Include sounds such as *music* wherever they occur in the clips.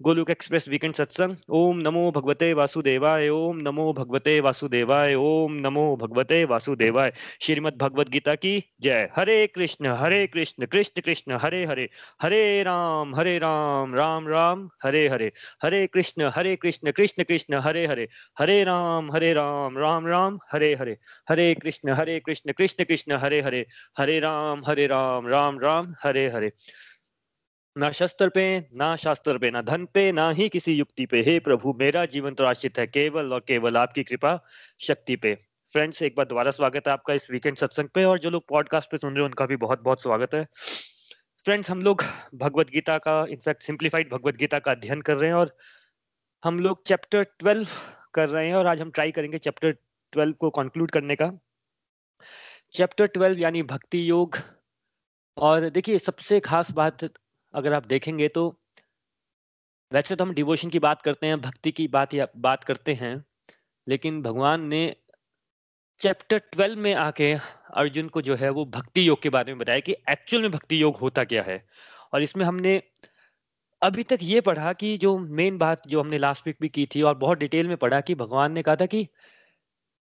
Goluk express weekend satsang ओम नमो भगवते वासुदेवाय ओम नमो भगवते वासुदेवाय ओम नमो भगवते वासुदेवाय श्रीमद् भगवत गीता की जय हरे कृष्ण हरे कृष्ण कृष्ण कृष्ण हरे हरे हरे राम हरे राम राम राम हरे हरे हरे कृष्ण हरे कृष्ण कृष्ण कृष्ण हरे हरे हरे राम हरे राम राम राम हरे हरे हरे कृष्ण हरे कृष्ण कृष्ण कृष्ण हरे हरे हरे राम हरे राम राम राम हरे हरे ना शस्त्र पे, ना शास्त्र पे, ना धन पे, ना ही किसी युक्ति पे। हे प्रभु, मेरा जीवन तो आश्रित है केवल और केवल आपकी कृपा शक्ति पे। फ्रेंड्स एक बार दोबारा स्वागत है आपका इस वीकेंड सत्संग पे और जो लोग पॉडकास्ट पे सुन रहे हैं, उनका भी बहुत बहुत स्वागत है। फ्रेंड्स हम लोग भगवत गीता का इनफैक्ट सिंप्लीफाइड भगवत गीता का अध्ययन कर रहे हैं और हम लोग चैप्टर ट्वेल्व कर रहे हैं और आज हम ट्राई करेंगे चैप्टर ट्वेल्व को कंक्लूड करने का। चैप्टर ट्वेल्व यानी भक्ति योग और देखिए, सबसे खास बात अगर आप देखेंगे तो वैसे तो हम डिवोशन की बात करते हैं, भक्ति की बात या बात करते हैं, लेकिन भगवान ने चैप्टर ट्वेल्व में आके अर्जुन को जो है वो भक्ति योग के बारे में बताया कि एक्चुअल में भक्ति योग होता क्या है। और इसमें हमने अभी तक ये पढ़ा कि जो मेन बात जो हमने लास्ट वीक भी की थी और बहुत डिटेल में पढ़ा कि भगवान ने कहा था कि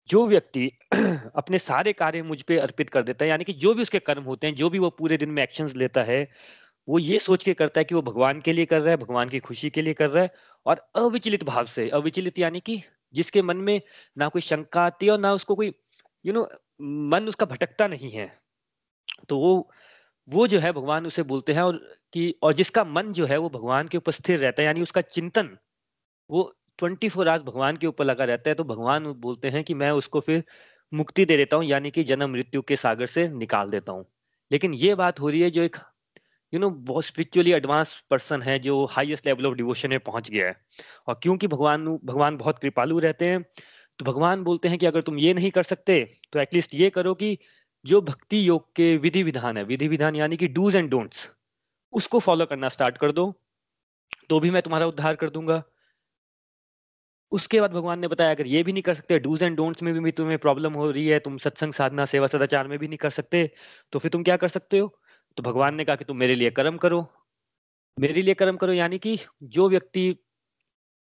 जो व्यक्ति *clears throat* अपने सारे कार्य मुझ पे अर्पित कर देता है, यानी कि जो भी उसके कर्म होते हैं, जो भी वो पूरे दिन में एक्शंस लेता है वो ये सोच के करता है कि वो भगवान के लिए कर रहा है भगवान की खुशी के लिए कर रहा है और अविचलित भाव से अविचलित यानी कि जिसके मन में ना कोई शंका आती है और ना उसको कोई यू you नो know, मन उसका भटकता नहीं है। तो वो वो जो है भगवान उसे बोलते हैं और कि और जिसका मन जो है वो भगवान के ऊपर स्थिर रहता है यानी उसका चिंतन वो ट्वेंटी फोर आवर्स भगवान के ऊपर लगा रहता है तो भगवान बोलते हैं कि मैं उसको फिर मुक्ति दे देता हूँ यानी कि जन्म मृत्यु के सागर से निकाल देता हूँ। लेकिन ये बात हो रही है जो एक यू नो बहुत स्पिरिचुअली एडवांस पर्सन है जो हाईएस्ट लेवल ऑफ़ डिवोशन में पहुँच गया है। और क्योंकि भगवान भगवान बहुत कृपालु रहते हैं तो भगवान बोलते हैं कि अगर तुम ये नहीं कर सकते तो एटलीस्ट ये करो कि जो भक्ति योग के विधि विधान है, विधि विधान यानी कि डूज एंड डोंट्स उसको फॉलो करना स्टार्ट कर दो तो भी मैं तुम्हारा उद्धार कर दूँगा। उसके बाद भगवान ने बताया, अगर ये भी नहीं कर सकते डूज एंड डोंट्स में भी तुम्हें प्रॉब्लम हो रही है, तुम सत्संग, साधना, सेवा, सदाचार में भी नहीं कर सकते तो फिर तुम क्या कर सकते हो? तो भगवान ने कहा कि तुम मेरे लिए कर्म करो। मेरे लिए कर्म करो यानी कि जो व्यक्ति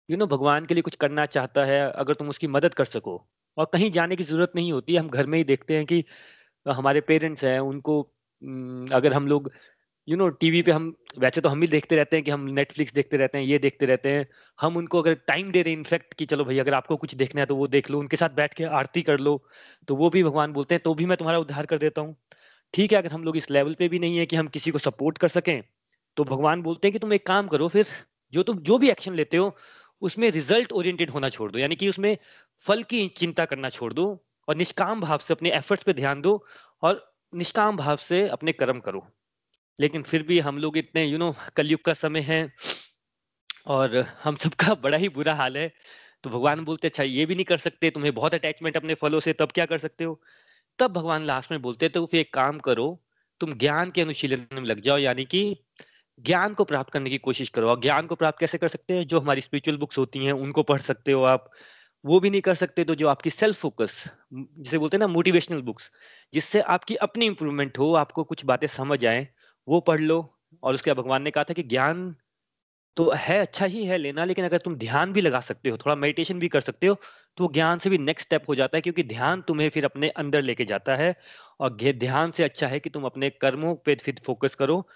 यू नो भगवान के लिए कुछ करना चाहता है, अगर तुम उसकी मदद कर सको। और कहीं जाने की ज़रूरत नहीं होती, हम घर में ही देखते हैं कि हमारे पेरेंट्स हैं, उनको अगर हम लोग यू नो टीवी पे हम, वैसे तो हम भी देखते रहते हैं कि हम नेटफ्लिक्स देखते रहते हैं, ये देखते रहते हैं। हम उनको अगर टाइम दे रहे हैं इनफैक्ट कि चलो भाई, अगर आपको कुछ देखना है तो वो देख लो, उनके साथ बैठ के आरती कर लो। तो वो भी भगवान बोलते हैं तो भी मैं तुम्हारा उद्धार कर देता हूँ। ठीक है, अगर हम लोग इस लेवल पे भी नहीं है कि हम किसी को सपोर्ट कर सकें तो भगवान बोलते हैं कि तुम एक काम करो फिर, जो तुम, जो भी एक्शन लेते हो, उसमें रिज़ल्ट ओरिएंटेड होना छोड़ दो, यानी कि उसमें फल की चिंता करना छोड़ दो और निष्काम भाव से अपने एफर्ट्स पे ध्यान दो और निष्काम भाव से अपने कर्म करो। लेकिन फिर भी हम लोग इतने यू नो कलयुग का समय है और हम सबका *laughs* बड़ा ही बुरा हाल है। तो भगवान बोलते अच्छा ये भी नहीं कर सकते, तुम्हें बहुत अटैचमेंट अपने फलों से, तब क्या कर सकते हो? तब भगवान लास्ट में बोलते तो फिर एक काम करो, तुम ज्ञान के अनुशीलन में लग जाओ, यानी कि ज्ञान को प्राप्त करने की कोशिश करो। और ज्ञान को प्राप्त कैसे कर सकते हैं? जो हमारी स्पिरिचुअल बुक्स होती हैं, उनको पढ़ सकते हो आप। वो भी नहीं कर सकते तो जो आपकी सेल्फ फोकस जिसे बोलते हैं ना मोटिवेशनल बुक्स जिससे आपकी अपनी इंप्रूवमेंट हो, आपको कुछ बातें समझ आए, वो पढ़ लो। और उसके भगवान ने कहा था कि ज्ञान तो है अच्छा ही है लेना, लेकिन अगर तुम ध्यान भी लगा सकते हो, थोड़ा मेडिटेशन भी कर सकते हो तो ज्ञान से भी नेक्स्ट स्टेप हो जाता है क्योंकि ध्यान तुम्हें फिर अपने अंदर लेके जाता है और ध्यान से अच्छा है कि तुम अपने कर्मों पे फिर फोकस करो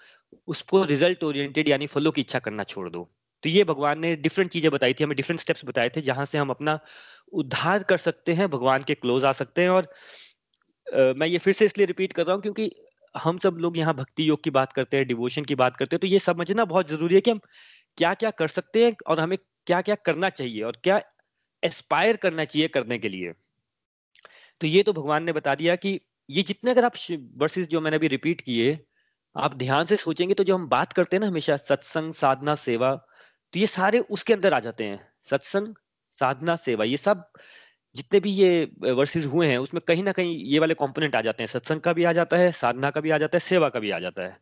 उसको रिज़ल्ट ओरिएंटेड यानी फॉलो की इच्छा करना छोड़ दो। तो ये भगवान ने डिफरेंट चीज़ें बताई थी हमें डिफरेंट स्टेप्स बताए थे जहाँ से हम अपना उद्धार कर सकते हैं भगवान के क्लोज आ सकते हैं और आ, मैं ये फिर से इसलिए रिपीट कर रहा हूँ क्योंकि हम सब लोग यहाँ भक्ति योग की बात करते हैं डिवोशन की बात करते हैं तो ये समझना बहुत ज़रूरी है कि हम क्या क्या कर सकते हैं और हमें क्या क्या करना चाहिए और क्या एस्पायर करना चाहिए करने के लिए। तो ये तो भगवान ने बता दिया कि ये जितने अगर आप वर्सेस जो मैंने अभी रिपीट किए, आप ध्यान से सोचेंगे तो जो हम बात करते हैं ना हमेशा, सत्संग, साधना, सेवा तो ये सारे उसके अंदर आ जाते हैं। सत्संग, साधना, सेवा, ये सब जितने भी ये वर्सेस हुए हैं, उसमें कहीं ना कहीं ये वाले कंपोनेंट आ जाते हैं। सत्संग का भी आ जाता है, साधना का भी आ जाता है, सेवा का भी आ जाता है।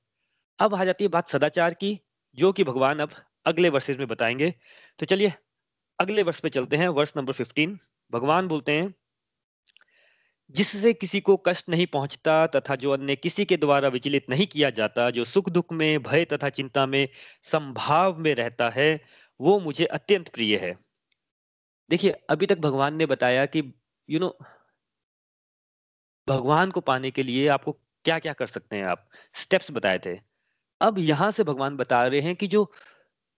अब आ जाती है बात सदाचार की, जो कि भगवान अब अगले वर्सेस में बताएँगे। तो चलिए अगले वर्ष पे चलते हैं, वर्ष नंबर फिफ्टीन भगवान बोलते हैं, जिससे किसी को कष्ट नहीं पहुँचता तथा जो अन्य किसी के द्वारा विचलित नहीं किया जाता, जो सुख दुख में, भय तथा चिंता में संभाव में रहता है, वो मुझे अत्यंत प्रिय है। देखिए, अभी तक भगवान ने बताया कि यू नो भगवान को पाने के लिए आपको क्या क्या कर सकते हैं आप। स्टेप्स बताए थे। अब यहाँ से भगवान बता रहे हैं कि जो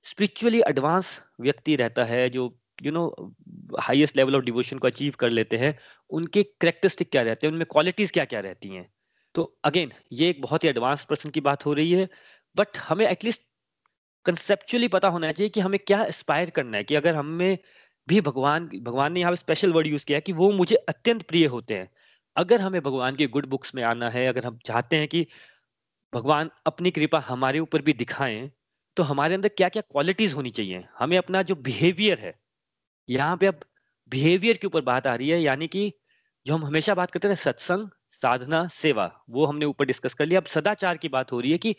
स्पिरिचुअली एडवांस व्यक्ति रहता है जो you know highest level of devotion को अचीव कर लेते हैं, उनके करेक्टरिस्टिक क्या रहते हैं, उनमें क्वालिटीज क्या क्या रहती हैं? तो अगेन ये एक बहुत ही एडवांस पर्सन की बात हो रही है बट हमें एटलीस्ट कंसेप्चुअली पता होना चाहिए कि हमें क्या एस्पायर करना है, कि अगर हमें भी भगवान भगवान ने यहाँ पे स्पेशल वर्ड यूज़ किया कि वो मुझे अत्यंत प्रिय होते हैं। अगर हमें भगवान के गुड बुक्स में आना है, अगर हम चाहते हैं कि भगवान अपनी कृपा हमारे ऊपर भी दिखाएँ तो हमारे अंदर क्या क्या क्वालिटीज होनी चाहिए? हमें अपना जो बिहेवियर है, यहाँ पे अब बिहेवियर के ऊपर बात आ रही है, यानी कि जो हम हमेशा बात करते हैं सत्संग, साधना, सेवा, वो हमने ऊपर डिस्कस कर लिया। अब सदाचार की बात हो रही है कि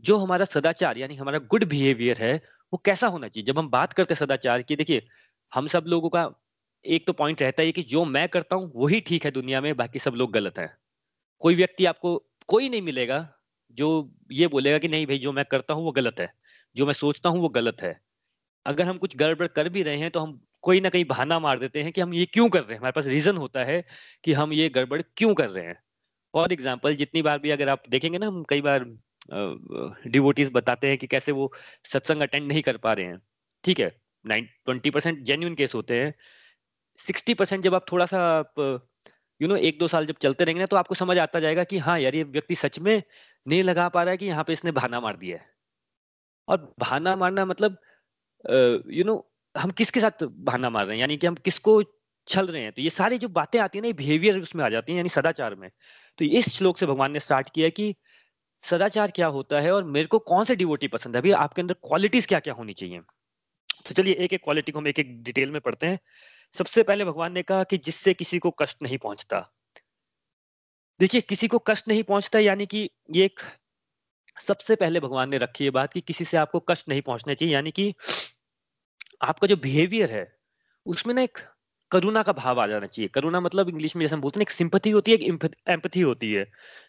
जो हमारा सदाचार, यानी हमारा गुड बिहेवियर है, वो कैसा होना चाहिए? जब हम बात करते हैं सदाचार की, देखिए, हम सब लोगों का एक तो पॉइंट रहता है कि जो मैं करता हूँ, वही ठीक है दुनिया में, बाकी सब लोग गलत है। कोई व्यक्ति आपको, कोई नहीं मिलेगा जो ये बोलेगा कि नहीं भाई, जो मैं करता हूँ वो गलत है। जो मैं सोचता हूँ वो गलत है। अगर हम कुछ गड़बड़ कर भी रहे हैं तो हम कोई ना कहीं बहाना मार देते हैं कि हम ये क्यों कर रहे हैं। हमारे पास रीजन होता है कि हम ये गड़बड़ क्यों कर रहे हैं। फॉर एग्ज़ाम्पल जितनी बार भी अगर आप देखेंगे ना, हम कई बार डिवोटीज बताते हैं कि कैसे वो सत्संग अटेंड नहीं कर पा रहे हैं। ठीक है, nine twenty percent genuine case होते हैं। सिक्सटी परसेंट जब आप थोड़ा सा यू नो एक दो साल जब चलते रहेंगे ना तो आपको समझ आता जाएगा कि हाँ यार, ये व्यक्ति सच में नहीं लगा पा रहा है कि यहाँ पे इसने बहाना मार दिया है। और बहाना मारना मतलब यू नो हम किसके साथ बहाना मार रहे हैं? यानी कि हम किसको छल रहे हैं? तो ये सारी जो बातें आती है ना बिहेवियर उसमें आ जाती है, यानी सदाचार में। तो इस श्लोक से भगवान ने स्टार्ट किया कि सदाचार क्या होता है और मेरे को कौन से डिवोटी पसंद है? अभी आपके अंदर क्वालिटीज क्या क्या होनी चाहिए? तो चलिए एक एक क्वालिटी को हम एक एक डिटेल में पढ़ते हैं। सबसे पहले भगवान ने कहा कि जिससे किसी को कष्ट नहीं पहुँचता। देखिए, किसी को कष्ट नहीं पहुँचता, यानी कि ये एक सबसे पहले भगवान ने रखी है बात कि किसी से आपको कष्ट नहीं पहुँचना चाहिए। यानी कि आपका जो बिहेवियर है, उसमें ना एक करुणा का भाव आ जाना चाहिए। करुणा मतलब इंग्लिश में जैसे हम बोलते हैं एक सिंपथी होती है, एक एम्पथी होती है।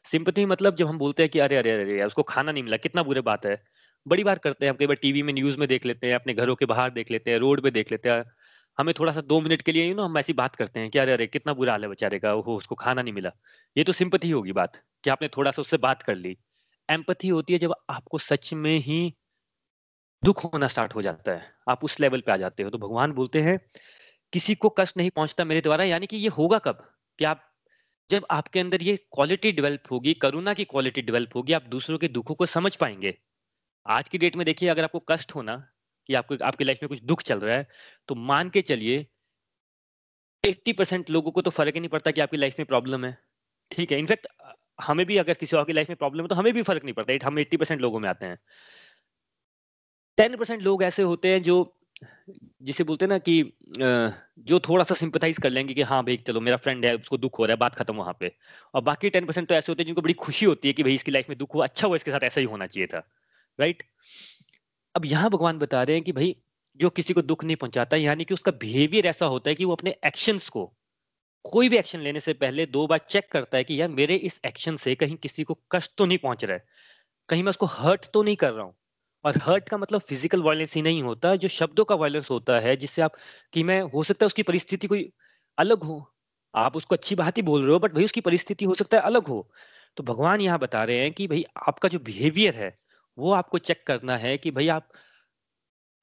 सिंपथी मतलब जब हम बोलते हैं कि अरे अरे अरे, उसको खाना नहीं मिला, कितना बुरे बात है। बड़ी बार करते हैं, हम कई बार टीवी में न्यूज़ में देख लेते हैं, अपने घरों के बाहर देख लेते हैं, रोड पे देख लेते हैं। हमें थोड़ा सा दो मिनट के लिए यू नो हम ऐसी बात करते हैं कि अरे अरे, कितना बुरा हाल है बेचारे का वो उसको खाना नहीं मिला। ये तो सिंपथी होगी बात कि आपने थोड़ा सा उससे बात कर ली। एम्पथी होती है जब आपको सच में ही दुख होना स्टार्ट हो जाता है। आप उस लेवल पे आ जाते हो। तो भगवान बोलते हैं, किसी को कष्ट नहीं पहुँचता मेरे द्वारा, यानी कि ये होगा कब? कि आप, जब आपके अंदर ये क्वालिटी डेवलप होगी, करुणा की क्वालिटी डेवलप होगी, आप दूसरों के दुखों को समझ पाएँगे। आज की डेट में देखिए, अगर आपको कष्ट होना कि आपको, आपकी लाइफ में कुछ दुख चल रहा है तो मान के चलिए 80 परसेंट लोगों को तो फ़र्क ही नहीं पड़ता कि आपकी लाइफ में प्रॉब्लम है। ठीक है इनफैक्ट हमें भी अगर किसी और की लाइफ में प्रॉब्लम है तो हमें भी फ़र्क नहीं पड़ता। हम 80 परसेंट लोगों में आते हैं। टेन परसेंट लोग ऐसे होते हैं जो, जिसे बोलते हैं ना कि जो थोड़ा सा सिंपथाइज कर लेंगे कि हाँ भाई, चलो, मेरा फ्रेंड है, उसको दुख हो रहा है, बात खत्म वहाँ पे। और बाकी टेन परसेंट तो ऐसे होते हैं जिनको बड़ी खुशी होती है कि भाई, इसकी लाइफ में दुख हुआ अच्छा हुआ, इसके साथ ऐसा ही होना चाहिए था। राइट अब यहाँ भगवान बता रहे हैं कि भाई, जो किसी को दुख नहीं पहुंचाता, यानी कि उसका बिहेवियर ऐसा होता है कि वो अपने एक्शंस को, कोई भी एक्शन लेने से पहले दो बार चेक करता है कि यार, मेरे इस एक्शन से कहीं किसी को कष्ट तो नहीं पहुँच रहा है। कहीं मैं उसको हर्ट तो नहीं कर रहा हूँ। और हर्ट का मतलब फ़िज़िकल वायलेंस ही नहीं होता, जो शब्दों का वायलेंस होता है, जिससे आप, कि मैं, हो सकता है उसकी परिस्थिति कोई अलग हो। आप उसको अच्छी बात ही बोल रहे हो बट भाई उसकी परिस्थिति हो सकता है अलग हो। तो भगवान यहाँ बता रहे हैं कि भाई, आपका जो बिहेवियर है वो आपको चेक करना है कि भाई आप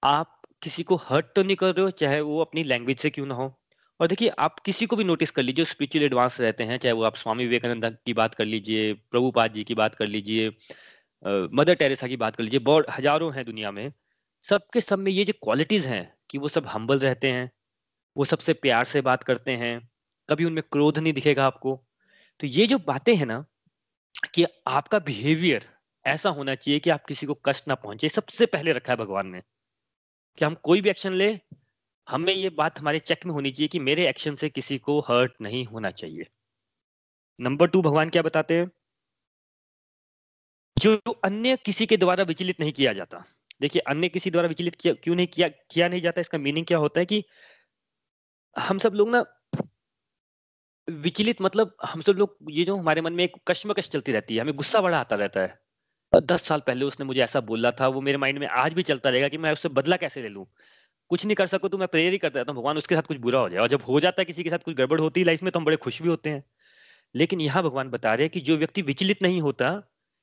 आप किसी को हर्ट तो नहीं कर रहे हो, चाहे वो अपनी लैंग्वेज से क्यों ना हो? और देखिए, आप किसी को भी नोटिस कर लीजिए, स्पिरिचुअल एडवांस रहते हैं, चाहे वो आप स्वामी विवेकानंद की बात कर लीजिए, प्रभुपाद जी की बात कर लीजिए मदर टेरेसा की बात कर लीजिए, बहुत हज़ारों हैं दुनिया में। सबके सब में ये जो क्वालिटीज हैं कि वो सब हम्बल रहते हैं, वो सबसे प्यार से बात करते हैं, कभी उनमें क्रोध नहीं दिखेगा आपको। तो ये जो बातें हैं ना, कि आपका बिहेवियर ऐसा होना चाहिए कि आप किसी को कष्ट ना पहुँचे। सबसे पहले रखा है भगवान ने कि हम कोई भी एक्शन ले, हमें ये बात हमारे चेक में होनी चाहिए कि मेरे एक्शन से किसी को हर्ट नहीं होना चाहिए। नंबर टू भगवान क्या बताते हैं? जो अन्य किसी के द्वारा विचलित नहीं किया जाता। देखिए, अन्य किसी द्वारा विचलित किया क्यों नहीं किया किया नहीं जाता? इसका मीनिंग क्या होता है कि हम सब लोग ना विचलित मतलब हम सब लोग, ये जो हमारे मन में एक कश्मकश चलती रहती है, हमें गुस्सा बड़ा आता रहता है। दस साल पहले उसने मुझे ऐसा बोला था, वो मेरे माइंड में आज भी चलता रहेगा कि मैं उससे बदला कैसे ले लूँ। कुछ नहीं कर सकूँ तो मैं प्रेयर ही करता रहता हूँ। भगवान उसके साथ कुछ बुरा हो जाए और जब हो जाता है किसी के साथ कुछ गड़बड़ होती है लाइफ में तो हम बड़े खुश भी होते हैं। लेकिन यहाँ भगवान बता रहे हैं कि जो व्यक्ति विचलित नहीं होता,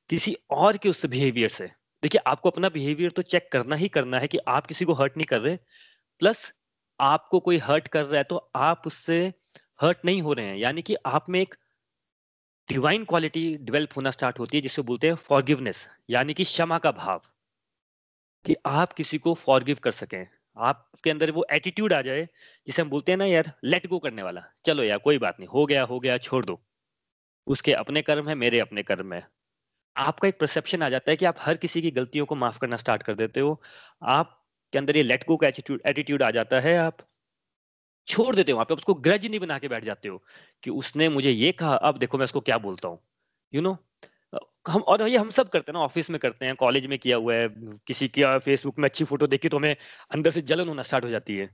किसी और के उस बिहेवियर से। देखिए, आपको अपना बिहेवियर तो चेक करना ही करना है कि आप किसी को हर्ट नहीं कर रहे। प्लस आपको कोई हर्ट कर रहा है तो आप उससे हर्ट नहीं हो रहे हैं। यानी कि आप में एक डिवाइन क्वालिटी डेवलप होना स्टार्ट होती है जिसको बोलते हैं फॉरगिवनेस यानी कि क्षमा का भाव, कि आप किसी को फॉरगिव कर सकें। आपके अंदर वो एटीट्यूड आ जाए, जिसे हम बोलते हैं ना यार लेट गो करने वाला। चलो यार, कोई बात नहीं, हो गया हो गया, छोड़ दो। उसके अपने कर्म है, मेरे अपने कर्म है। आपका एक परसेप्शन आ जाता है कि आप हर किसी की गलतियों को माफ़ करना स्टार्ट कर देते हो। आपके अंदर ये लेट गो का एटीट्यूड आ जाता है, आप छोड़ देते हो, वहाँ पे उसको ग्रज नहीं बना के बैठ जाते हो कि उसने मुझे ये कहा, अब देखो मैं उसको क्या बोलता हूँ। यू नो हम, और ये हम सब करते हैं ना, ऑफ़िस में करते हैं, कॉलेज में किया हुआ है, किसी की फेसबुक में अच्छी फ़ोटो देखी तो हमें अंदर से जलन होना स्टार्ट हो जाती है।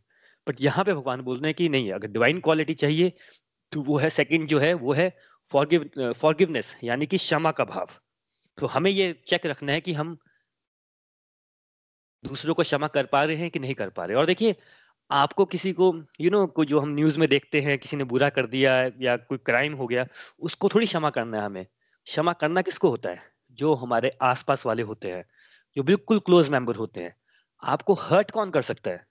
बट यहाँ पे भगवान बोल रहे हैं कि नहीं, अगर डिवाइन क्वालिटी चाहिए तो वो है सेकंड जो है, वो है फॉरगिव फॉरगिवनेस यानी कि क्षमा का भाव। तो हमें ये चेक रखना है कि हम दूसरों को क्षमा कर पा रहे हैं कि नहीं कर पा रहे और देखिए आपको किसी को यू you नो know, जो हम न्यूज़ में देखते हैं किसी ने बुरा कर दिया या कोई क्राइम हो गया उसको थोड़ी क्षमा करना है हमें। क्षमा करना किसको होता है? जो हमारे आसपास वाले होते हैं जो बिल्कुल क्लोज मेंबर होते हैं। आपको हर्ट कौन कर सकता है?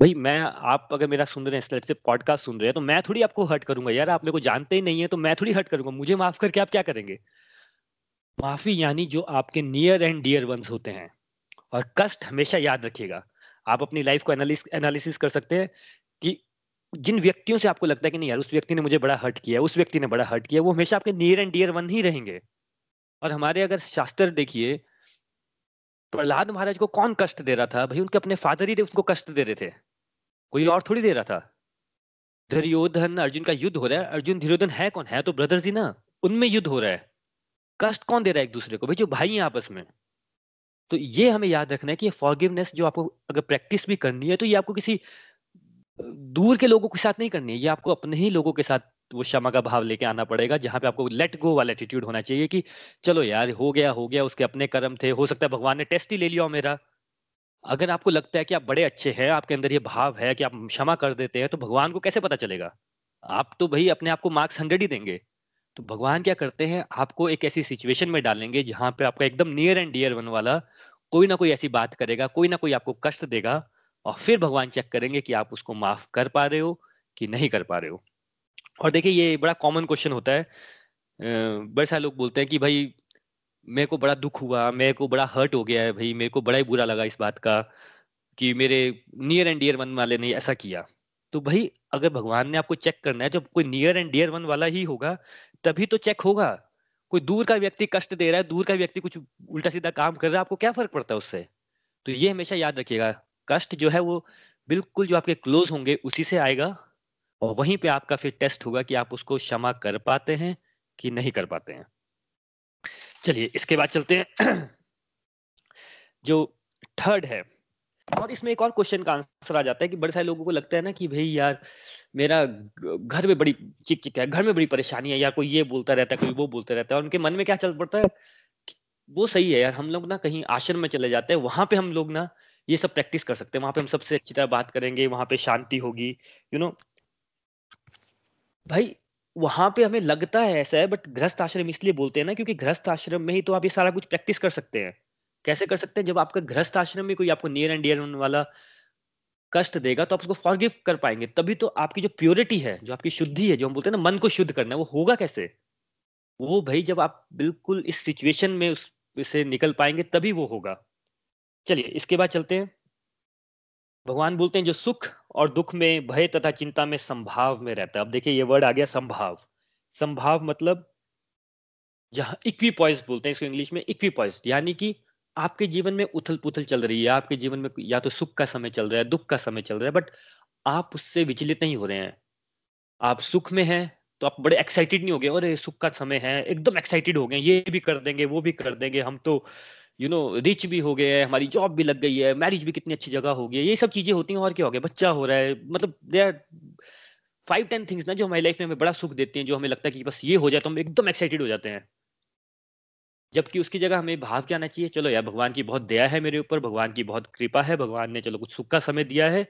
भाई मैं आप अगर मेरा सुन रहे हैं से पॉडकास्ट सुन रहे हैं तो मैं थोड़ी आपको हर्ट करूँगा। यार आप मेरे को जानते ही नहीं है तो मैं थोड़ी हर्ट करूँगा। मुझे माफ़ करके आप क्या करेंगे? माफ़ी यानी जो आपके नियर एंड डियर वंस होते हैं। और कष्ट हमेशा याद रखिएगा। आप अपनी लाइफ को एनालिसिस कर सकते हैं कि जिन व्यक्तियों से आपको लगता है कि नहीं यार, उस व्यक्ति ने मुझे बड़ा हर्ट किया, उस व्यक्ति ने बड़ा हर्ट किया, वो हमेशा आपके नियर एंड डियर वन ही रहेंगे। और हमारे अगर शास्त्र देखिए, प्रहलाद महाराज को कौन कष्ट दे रहा था? भाई उनके अपने फादर ही उसको कष्ट दे रहे थे। कोई और थोड़ी दे रहा था? दुर्योधन अर्जुन का युद्ध हो रहा है। अर्जुन, दुर्योधन है कौन? है तो ब्रदर्स ही ना। उनमें युद्ध हो रहा है। कष्ट कौन दे रहा है एक दूसरे को? भाई जो भाई हैं आपस में। तो ये हमें याद रखना है कि फॉरगिवनेस जो आपको अगर प्रैक्टिस भी करनी है तो ये आपको किसी, दूर के लोगों के साथ नहीं करनी है। ये आपको अपने ही लोगों के साथ वो क्षमा का भाव लेके आना पड़ेगा, जहाँ पे आपको लेट गो वाला एटीट्यूड होना चाहिए कि, चलो यार, हो गया हो गया, उसके अपने कर्म थे, हो सकता है भगवान ने टेस्ट ही ले लिया मेरा। अगर आपको लगता है कि आप बड़े अच्छे हैं, आपके अंदर ये भाव है कि आप क्षमा कर देते हैं तो भगवान को कैसे पता चलेगा? आप तो भाई अपने आप को मार्क्स हंड्रेड ही देंगे। तो भगवान क्या करते हैं, आपको एक ऐसी सिचुएशन में डालेंगे जहाँ पे आपका एकदम नियर एंड डियर वन वाला कोई ना कोई ऐसी बात करेगा, कोई ना कोई आपको कष्ट देगा और फिर भगवान चेक करेंगे कि आप उसको माफ़ कर पा रहे हो कि नहीं कर पा रहे हो। और देखिए, ये बड़ा कॉमन क्वेश्चन होता है। बड़े सारे लोग बोलते हैं कि भाई, मेरे को बड़ा दुख हुआ, मेरे को बड़ा हर्ट हो गया है भाई, मेरे को बड़ा ही बुरा लगा इस बात का कि मेरे नियर एंड डियर वन वाले ने ऐसा किया। तो भाई, अगर भगवान ने आपको चेक करना है, जब कोई नियर एंड डियर वन वाला ही होगा तभी तो चेक होगा। कोई दूर का व्यक्ति कष्ट दे रहा है, दूर का व्यक्ति कुछ उल्टा सीधा काम कर रहा है, आपको क्या फ़र्क पड़ता है उससे? तो ये हमेशा याद रखिएगा, कष्ट जो है वो बिल्कुल जो आपके क्लोज होंगे, उसी से आएगा और वहीं पे आपका फिर टेस्ट होगा कि आप उसको क्षमा कर पाते हैं कि नहीं कर पाते हैं। चलिए, इसके बाद चलते हैं। *clears throat* जो थर्ड है और इसमें एक और क्वेश्चन का आंसर आ जाता है कि बड़े सारे लोगों को लगता है ना कि भाई यार, मेरा घर में बड़ी चिक चिक है, घर में बड़ी परेशानी है यार कोई ये बोलता रहता है, कोई वो बोलता रहता है, और उनके मन में क्या चल पड़ता है वो सही है यार, हम लोग ना कहीं आश्रम में चले जाते हैं, वहाँ पे हम लोग ना ये सब प्रैक्टिस कर सकते हैं, वहाँ पे हम सबसे अच्छी तरह बात करेंगे, वहाँ पे शांति होगी यू नो भाई, वहाँ पे हमें लगता है ऐसा है बट गृहस्थ आश्रम इसलिए बोलते हैं ना, क्योंकि गृहस्थ आश्रम में ही तो आप ये सारा कुछ प्रैक्टिस कर सकते हैं। कैसे कर सकते हैं? जब आपका गृहस्थ आश्रम में कोई आपको नियर एंड डियर वाला कष्ट देगा तो आप उसको फॉरगिव कर पाएँगे। तभी तो आपकी जो प्योरिटी है, जो आपकी शुद्धि है, जो हम बोलते हैं ना, मन को शुद्ध करना वो होगा कैसे? वो भाई जब आप बिल्कुल इस सिचुएशन में उस, से निकल पाएँगे, तभी वो होगा। चलिए, इसके बाद चलते हैं। भगवान बोलते हैं, जो सुख और दुख में, भय तथा चिंता में संभाव में रहता है। अब देखिए, ये वर्ड आ गया संभाव। संभाव मतलब जहाँ इक्वी बोलते हैं, इसको इंग्लिश में इक्वी यानी कि आपके जीवन में उथल पुथल चल रही है, आपके जीवन में या तो सुख का समय चल रहा है, दुख का समय चल रहा है बट आप उससे विचलित नहीं हो रहे हैं। आप सुख में हैं तो आप बड़े एक्साइटेड नहीं हो गए और सुख का समय है, एकदम एक्साइटेड हो गए, ये भी कर देंगे, वो भी कर देंगे, हम तो यू नो रिच भी हो गए हैं, हमारी जॉब भी लग गई है मैरिज भी कितनी अच्छी जगह हो गई है, ये सब चीज़ें होती हैं, और क्या हो गया, बच्चा हो रहा है मतलब they are five ten things ना जो हमारी लाइफ में हमें बड़ा सुख देती हैं, जो हमें लगता है कि बस ये हो जाए तो हम एकदम एक्साइटेड हो जाते हैं। जबकि उसकी जगह हमें भाव क्या आना चाहिए? चलो यार, भगवान की बहुत दया है मेरे ऊपर, भगवान की बहुत कृपा है, भगवान ने चलो कुछ सुख का समय दिया है,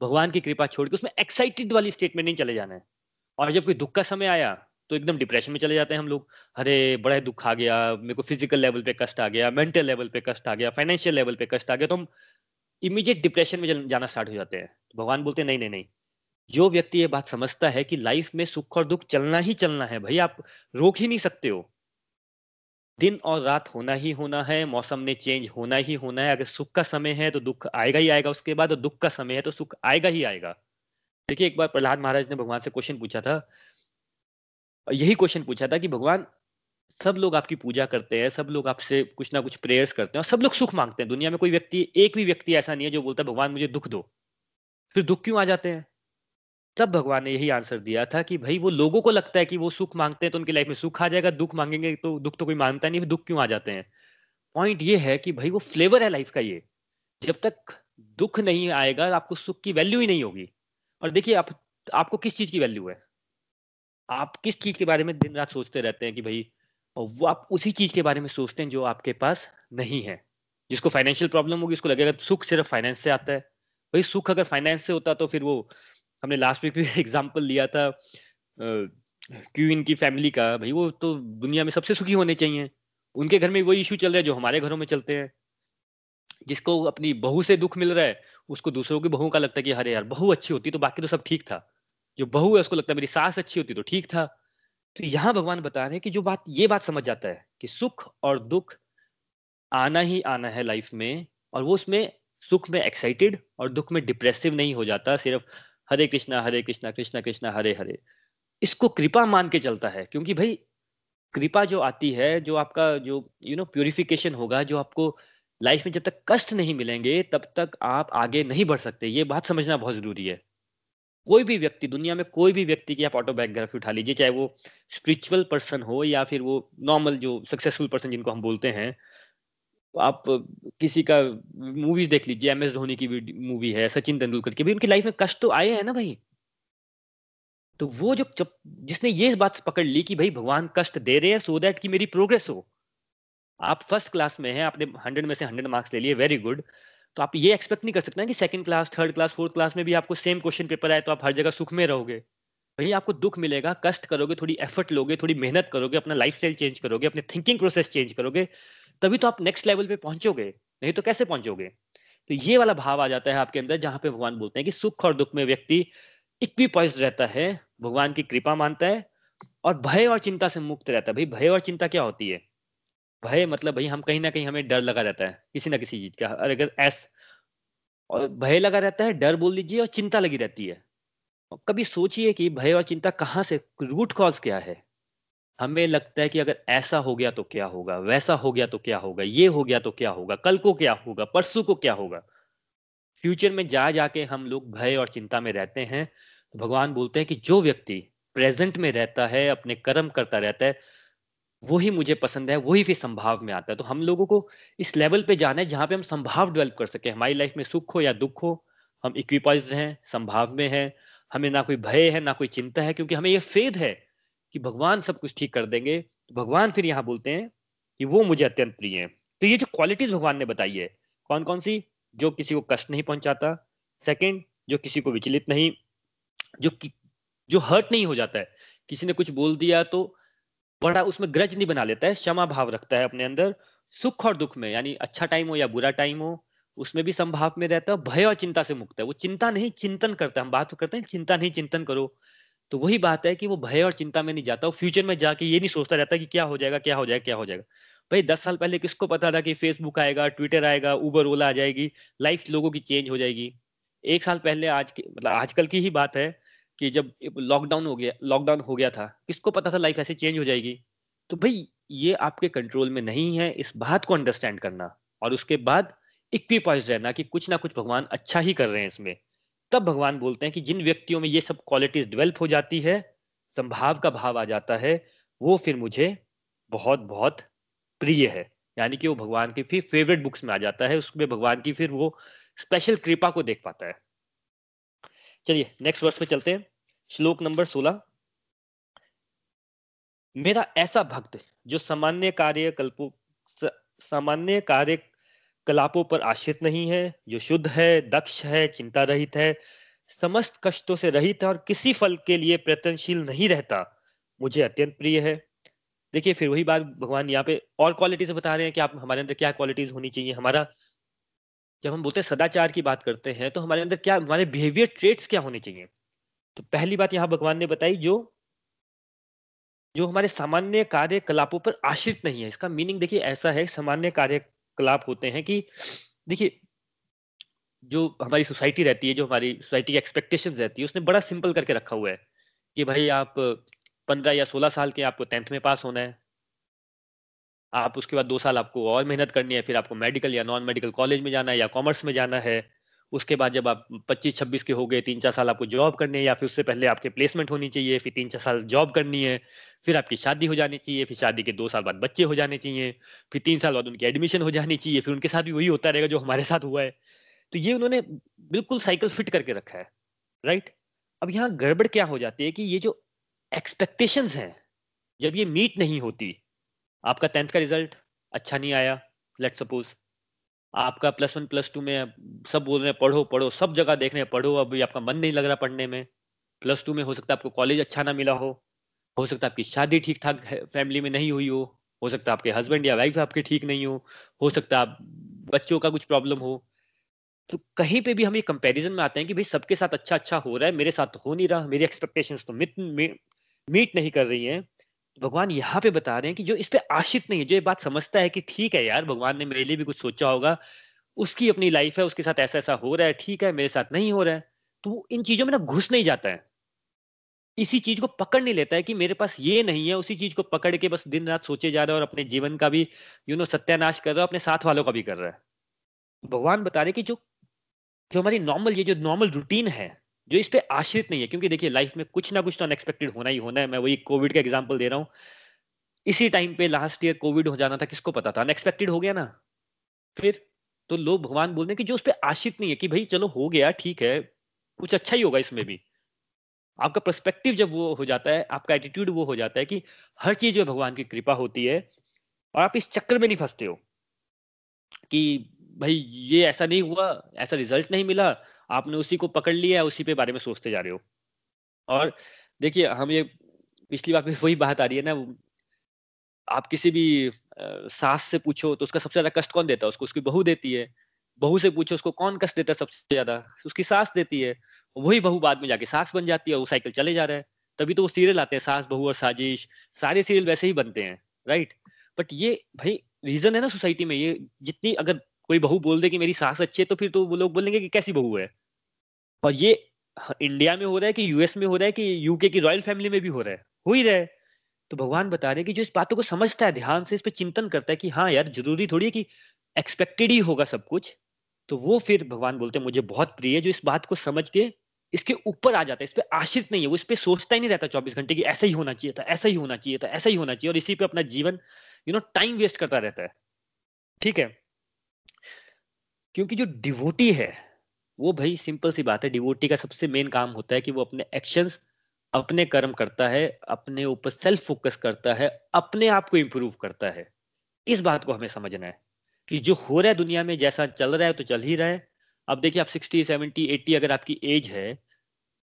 भगवान की कृपा छोड़ के उसमें एक्साइटेड वाली स्टेट में नहीं चले जाना है। और जब कोई दुख का समय आया तो एकदम डिप्रेशन में चले जाते हैं हम लोग। अरे, बड़ा दुख आ गया, मेरे को फ़िज़िकल लेवल पे कष्ट आ गया मेंटल लेवल पे कष्ट आ गया फाइनेंशियल लेवल पे कष्ट आ गया तो हम इमीडिएट डिप्रेशन में जाना स्टार्ट हो जाते हैं। तो भगवान बोलते हैं, नहीं नहीं नहीं। जो व्यक्ति ये बात समझता है कि लाइफ में सुख और दुख चलना ही चलना है, भाई आप रोक ही नहीं सकते हो। दिन और रात होना ही होना है, मौसम ने चेंज होना ही होना है। अगर सुख का समय है तो दुख आएगा ही आएगा, उसके बाद और दुख का समय है तो सुख आएगा ही आएगा। देखिए, एक बार प्रहलाद महाराज ने भगवान से क्वेश्चन पूछा था। यही क्वेश्चन पूछा था कि भगवान, सब लोग आपकी पूजा करते हैं, सब लोग आपसे कुछ ना कुछ प्रेयर्स करते हैं और सब लोग सुख मांगते हैं। दुनिया में कोई व्यक्ति, एक भी व्यक्ति ऐसा नहीं है जो बोलता है, भगवान मुझे दुख दो। फिर दुख क्यों आ जाते हैं? तब भगवान ने यही आंसर दिया था कि भाई, वो लोगों को लगता है कि वो सुख मांगते हैं तो उनकी लाइफ में सुख आ जाएगा, दुख मांगेंगे तो दुख तो कोई माँगता नहीं, दुख क्यों आ जाते हैं? पॉइंट ये है कि भाई, वो फ्लेवर है लाइफ का ये। जब तक दुख नहीं आएगा, आपको सुख की वैल्यू ही नहीं होगी। और देखिए, आप, आपको किस चीज़ की वैल्यू है? आप किस चीज़ के बारे में दिन रात सोचते रहते हैं कि भाई, वो आप उसी चीज़ के बारे में सोचते हैं जो आपके पास नहीं है। जिसको फाइनेंशियल प्रॉब्लम होगी, उसको लगेगा, सुख सिर्फ़ फाइनेंस से आता है। भाई, सुख अगर फाइनेंस से होता तो फिर वो हमने लास्ट वीक भी *laughs* एग्ज़ाम्पल लिया था क्वीन की फैमिली का। भाई, वो तो दुनिया में सबसे सुखी होने चाहिए। उनके घर में वही इशू चल रहा है जो हमारे घरों में चलते हैं। जिसको अपनी बहू से दुख मिल रहा है, उसको दूसरों की बहू का लगता है कि, अरे यार, बहू अच्छी होती तो बाकी तो सब ठीक था। जो बहू है, उसको लगता है, मेरी सास अच्छी होती तो ठीक था। तो यहाँ भगवान बता रहे हैं कि जो बात, ये बात समझ जाता है कि सुख और दुख आना ही आना है लाइफ में, और वो उसमें सुख में एक्साइटेड और दुख में डिप्रेसिव नहीं हो जाता, सिर्फ़ हरे कृष्णा हरे कृष्णा कृष्णा कृष्णा, हरे हरे। इसको कृपा मान के चलता है, क्योंकि भाई, कृपा जो आती है, जो आपका जो यू नो प्योरिफिकेशन होगा, जो आपको लाइफ में जब तक कष्ट नहीं मिलेंगे, तब तक आप आगे नहीं बढ़ सकते। ये बात समझना बहुत ज़रूरी है। कोई भी व्यक्ति, दुनिया में कोई भी व्यक्ति की आप ऑटोबायोग्राफी उठा लीजिए, चाहे वो स्पिरिचुअल पर्सन हो या फिर वो नॉर्मल जो सक्सेसफुल पर्सन जिनको हम बोलते हैं आप किसी का मूवीज़ देख लीजिए एम एस धोनी की मूवी है, सचिन तेंदुलकर की भी उनकी लाइफ में कष्ट तो आए हैं ना भाई। तो वो जो जब, जिसने ये बात पकड़ ली कि भाई भगवान कष्ट दे रहे हैं सो दैट कि मेरी प्रोग्रेस हो। आप फ़र्स्ट क्लास में हैं, आपने हंड्रेड में से हंड्रेड मार्क्स ले लिए वेरी गुड तो आप ये एक्सपेक्ट नहीं कर सकते कि second class third class fourth class में भी आपको सेम क्वेश्चन पेपर आए तो आप हर जगह सुख में रहोगे। भाई आपको दुख मिलेगा, कष्ट करोगे, थोड़ी एफर्ट लोगे, थोड़ी मेहनत करोगे, अपना लाइफ चेंज करोगे, अपने थिंकिंग प्रोसेस चेंज करोगे। तभी तो आप नेक्स्ट लेवल पे पहुंचोगे, नहीं तो कैसे पहुंचोगे? तो ये वाला भाव आ जाता है आपके अंदर, जहाँ पे भगवान बोलते हैं कि सुख और दुख में व्यक्ति इक्विपॉइज रहता है, भगवान की कृपा मानता है और भय और चिंता से मुक्त रहता है। भाई, भय और चिंता क्या होती है? भय मतलब भाई, हम कहीं ना कहीं हमें डर लगा रहता है, किसी ना किसी चीज़ का। और अगर एस और भय लगा रहता है, डर बोल लीजिए और चिंता लगी रहती है। कभी सोचिए कि भय और चिंता कहाँ से रूट कॉज क्या है? हमें लगता है कि अगर ऐसा हो गया तो क्या होगा? वैसा हो गया तो क्या होगा? ये हो गया तो क्या होगा? कल को क्या होगा? परसों को क्या होगा? फ्यूचर में जा जाके हम लोग भय और चिंता में रहते हैं। तो भगवान बोलते हैं कि जो व्यक्ति प्रेजेंट में रहता है, अपने कर्म करता रहता है, वही मुझे पसंद है, वही फिर संभाव में आता है। तो हम लोगों को इस लेवल पे जाना है जहाँ पे हम संभाव डेवलप कर सके। हमारी लाइफ में सुख हो या दुख हो, हम इक्विपाइज हैं, संभाव में है। हमें ना कोई भय है, ना कोई चिंता है, क्योंकि हमें ये फेद है। कि भगवान सब कुछ ठीक कर देंगे तो भगवान फिर यहाँ बोलते हैं कि वो मुझे अत्यंत प्रिय है। तो ये जो क्वालिटीज भगवान ने बताई है कौन कौन सी? जो किसी को कष्ट नहीं पहुंचाता। सेकंड जो किसी को विचलित नहीं, जो जो हर्ट नहीं हो जाता है। किसी ने कुछ बोल दिया तो बड़ा उसमें ग्रज नहीं बना लेता है, क्षमा भाव रखता है अपने अंदर। सुख और दुख में, यानी अच्छा टाइम हो या बुरा टाइम हो, उसमें भी संभाव में रहता है भय और चिंता से मुक्त है। वो चिंता नहीं, चिंतन करता है। हम बात करते हैं, चिंता नहीं, चिंतन करो। तो वही बात है कि वो भय और चिंता में नहीं जाता, वो फ्यूचर में जाके ये नहीं सोचता रहता कि क्या हो जाएगा, क्या हो जाएगा, क्या हो जाएगा। भाई, दस साल पहले किसको पता था कि फेसबुक आएगा ट्विटर आएगा उबर ओला आ जाएगी लाइफ लोगों की चेंज हो जाएगी। एक साल पहले आज की मतलब आजकल की ही बात है कि जब लॉकडाउन हो गया लॉकडाउन हो गया था, किसको पता था लाइफ ऐसे चेंज हो जाएगी? तो भाई, ये आपके कंट्रोल में नहीं है, इस बात को अंडरस्टैंड करना। और उसके बाद इक्विपाइज रहना कि कुछ ना कुछ भगवान अच्छा ही कर रहे हैं इसमें। तब भगवान बोलते हैं कि जिन व्यक्तियों में ये सब क्वालिटीज डेवलप हो जाती है, संभाव का भाव आ जाता है, वो फिर मुझे बहुत बहुत प्रिय है। यानी कि वो भगवान की फिर फेवरेट बुक्स में आ जाता है, उसमें भगवान की फिर वो स्पेशल कृपा को देख पाता है। चलिए नेक्स्ट वर्ष में चलते हैं। श्लोक नंबर सोलह। मेरा ऐसा भक्त, जो सामान्य कार्य कल्पो सामान्य कार्य कलापों पर आश्रित नहीं है, जो शुद्ध है, दक्ष है चिंता रहित है, समस्त कष्टों से रहित है और किसी फल के लिए प्रयत्नशील नहीं रहता, मुझे अत्यंत प्रिय है। देखिए, फिर वही बात भगवान यहाँ पे और क्वालिटीज बता रहे हैं कि आप, हमारे अंदर क्या क्वालिटीज होनी चाहिए? हमारा, जब हम बोलते हैं सदाचार की बात करते हैं तो हमारे अंदर क्या, हमारे बिहेवियर ट्रेट्स क्या होने चाहिए? तो पहली बात यहाँ भगवान ने बताई, जो जो हमारे सामान्य कार्य कलापों पर आश्रित नहीं है। इसका मीनिंग देखिए, ऐसा है, सामान्य कार्यकलाप होते हैं कि देखिए, जो हमारी सोसाइटी रहती है, जो हमारी सोसाइटी की एक्सपेक्टेशन रहती है, उसने बड़ा सिंपल करके रखा हुआ है कि भाई आप पंद्रह या सोलह साल के आपको टेंथ में पास होना है। आप उसके बाद दो साल आपको और मेहनत करनी है, फिर आपको मेडिकल या नॉन मेडिकल कॉलेज में जाना है या कॉमर्स में जाना है। उसके बाद जब आप 25-26 के हो गए, तीन, चार साल आपको जॉब करनी है या फिर उससे पहले आपके प्लेसमेंट होनी चाहिए, फिर तीन, चार साल जॉब करनी है, फिर आपकी शादी हो जानी चाहिए, फिर शादी के दो साल बाद बच्चे हो जाने चाहिए, फिर तीन साल बाद उनकी एडमिशन हो जानी चाहिए, फिर उनके साथ भी वही होता रहेगा जो हमारे साथ हुआ है। तो ये उन्होंने बिल्कुल साइकिल फिट करके रखा है राइट अब यहाँ गड़बड़ क्या हो जाती है कि ये जो एक्सपेक्टेशंस हैं, जब ये मीट नहीं होती, आपका टेंथ का रिज़ल्ट अच्छा नहीं आया लेट सपोज़ आपका प्लस वन, प्लस टू में सब बोल रहे हैं, पढ़ो पढ़ो, सब जगह देख रहे हैं, पढ़ो अभी आपका मन नहीं लग रहा पढ़ने में। प्लस टू में हो सकता है आपको कॉलेज अच्छा ना मिला हो हो सकता है आपकी शादी ठीक ठाक फैमिली में नहीं हुई हो हो सकता है आपके हस्बैंड या वाइफ आपके ठीक नहीं हो हो सकता है आप बच्चों का कुछ प्रॉब्लम हो। तो कहीं पे भी हम ये कंपैरिजन में आते हैं कि भाई सबके साथ अच्छा अच्छा हो रहा है, मेरे साथ हो नहीं रहा, मेरी एक्सपेक्टेशंस तो मीट मीट नहीं कर रही हैं। भगवान यहाँ पे बता रहे हैं कि जो इस पे आशित नहीं है, जो ये बात समझता है कि ठीक है यार, भगवान ने मेरे लिए भी कुछ सोचा होगा, उसकी अपनी लाइफ है, उसके साथ ऐसा ऐसा हो रहा है, ठीक है, मेरे साथ नहीं हो रहा है तो वो इन चीज़ों में ना घुस नहीं जाता है। इसी चीज़ को पकड़ नहीं लेता है कि मेरे पास ये नहीं है, उसी चीज़ को पकड़ के बस दिन रात सोचे जा रहा है और अपने जीवन का भी यू नो सत्यानाश कर रहा है, अपने साथ वालों का भी कर रहा है। भगवान बता रहे कि जो जो हमारी नॉर्मल ये जो नॉर्मल रूटीन है जो इस पे आश्रित नहीं है, क्योंकि देखिए लाइफ में कुछ ना कुछ तो अनएक्सपेक्टेड होना ही होना है। मैं वही कोविड का एग्ज़ाम्पल दे रहा हूँ। इसी टाइम पे लास्ट ईयर कोविड हो जाना था, किसको पता था? अनएक्सपेक्टेड हो गया ना। फिर तो लोग भगवान बोल रहे कि जो उस पर आश्रित नहीं है कि भाई चलो हो गया, ठीक है, कुछ अच्छा ही होगा इसमें भी। आपका परस्पेक्टिव जब वो हो जाता है, आपका एटीट्यूड वो हो जाता है कि हर चीज़ में भगवान की कृपा होती है और आप इस चक्कर में नहीं फंसते हो कि भाई ये ऐसा नहीं हुआ, ऐसा रिज़ल्ट नहीं मिला आपने उसी को पकड़ लिया है, उसी पे बारे में सोचते जा रहे हो। और देखिए, हम ये पिछली बार वही बात आ रही है ना, आप किसी भी सास से पूछो तो उसका सबसे ज़्यादा कष्ट कौन देता है? उसको, उसकी बहू देती है। बहू से पूछो उसको कौन कष्ट देता है सबसे ज़्यादा? उसकी सास देती है। वही बहू बाद में जाके सास बन जाती है वो साइकिल चले जा रहा है। तभी तो वो सीरियल आते हैं, सास, बहू और साजिश। सारे सीरियल वैसे ही बनते हैं, राइट? बट ये भाई, रीजन है ना सोसाइटी में, ये जितनी अगर कोई बहू बोल दे कि मेरी सास अच्छी है तो फिर तो वो लोग बोलेंगे कि कैसी बहू है? और ये इंडिया में हो रहा है कि यूएस में हो रहा है कि यूके की रॉयल फैमिली में भी हो रहा है? हो ही रहा है। तो भगवान बता रहे कि जो इस बातों को समझता है, ध्यान से इस पर चिंतन करता है कि हाँ यार, ज़रूरी थोड़ी है कि एक्सपेक्टेड ही होगा सब कुछ। तो वो फिर भगवान बोलते हैं, मुझे बहुत प्रिय है जो इस बात को समझ के इसके ऊपर आ जाता है, इस पर आश्रित नहीं है, वो इस पर सोचता ही नहीं रहता चौबीस घंटे की ऐसा ही होना चाहिए था, ऐसा ही होना चाहिए था, ऐसा ही होना चाहिए और इसी पे अपना जीवन यू नो टाइम वेस्ट करता रहता है। ठीक है? क्योंकि जो डिवोटी है, वो भाई सिंपल सी बात है डिवोटी का सबसे मेन काम होता है कि वो अपने एक्शंस अपने कर्म करता है, अपने ऊपर सेल्फ फोकस करता है, अपने आप को इम्प्रूव करता है। इस बात को हमें समझना है कि जो हो रहा है दुनिया में, जैसा चल रहा है तो चल ही रहा है। अब देखिए आप सिक्सटी सेवेंटी एट्टी अगर आपकी एज है,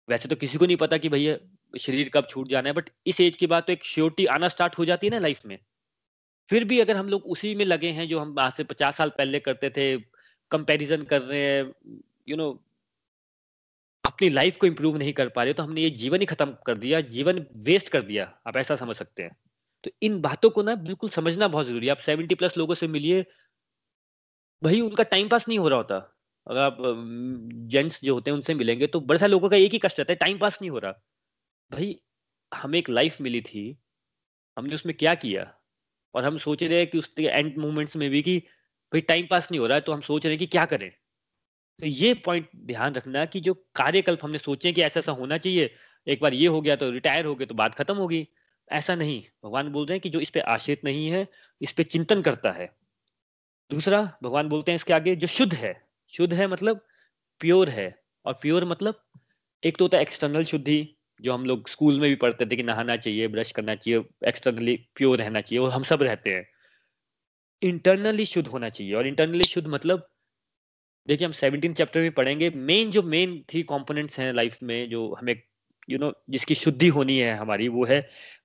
वैसे तो किसी को नहीं पता कि भैया शरीर कब छूट जाना है बट इस एज के बाद तो एक श्योरिटी आना स्टार्ट हो जाती है ना लाइफ में। फिर भी अगर हम लोग उसी में लगे हैं जो हम आज से पचास साल पहले करते थे कंपैरिजन कर रहे हैं यू नो अपनी लाइफ को इम्प्रूव नहीं कर पा रहे तो हमने ये जीवन ही खत्म कर दिया, जीवन वेस्ट कर दिया, आप ऐसा समझ सकते हैं। तो इन बातों को ना बिल्कुल समझना बहुत ज़रूरी है। आप सेवेंटी प्लस लोगों से मिलिए, भाई उनका टाइम पास नहीं हो रहा होता। अगर आप जेंट्स जो होते हैं उनसे मिलेंगे तो बड़े सारे लोगों का एक ही कष्ट रहता है टाइम पास नहीं हो रहा। भाई, हमें एक लाइफ मिली थी, हमने उसमें क्या किया? और हम सोच रहे हैं कि उसके एंड मोमेंट्स में भी कि भाई टाइम पास नहीं हो रहा है तो हम सोच रहे हैं कि क्या करें? तो ये पॉइंट ध्यान रखना कि जो कार्यकल्प हमने सोचे कि ऐसा ऐसा होना चाहिए, एक बार ये हो गया तो रिटायर हो गए तो बात खत्म होगी। ऐसा नहीं। भगवान बोल रहे हैं कि जो इस पे आश्रित नहीं है, इस पे चिंतन करता है। दूसरा, भगवान बोलते हैं इसके आगे जो शुद्ध है। शुद्ध है मतलब प्योर है, और प्योर मतलब एक तो होता है एक्सटर्नल शुद्धि, जो हम लोग स्कूल में भी पढ़ते थे कि नहाना चाहिए ब्रश करना चाहिए एक्सटर्नली प्योर रहना चाहिए और हम सब रहते हैं। इंटरनली शुद्ध होना चाहिए। और इंटरनली शुद्ध मतलब देखिए हम सेवनटीन चैप्टर में पढ़ेंगे मेन जो मेन थ्री कंपोनेंट्स हैं लाइफ में जो हमें यू you नो know, जिसकी शुद्धि होनी है हमारी वो है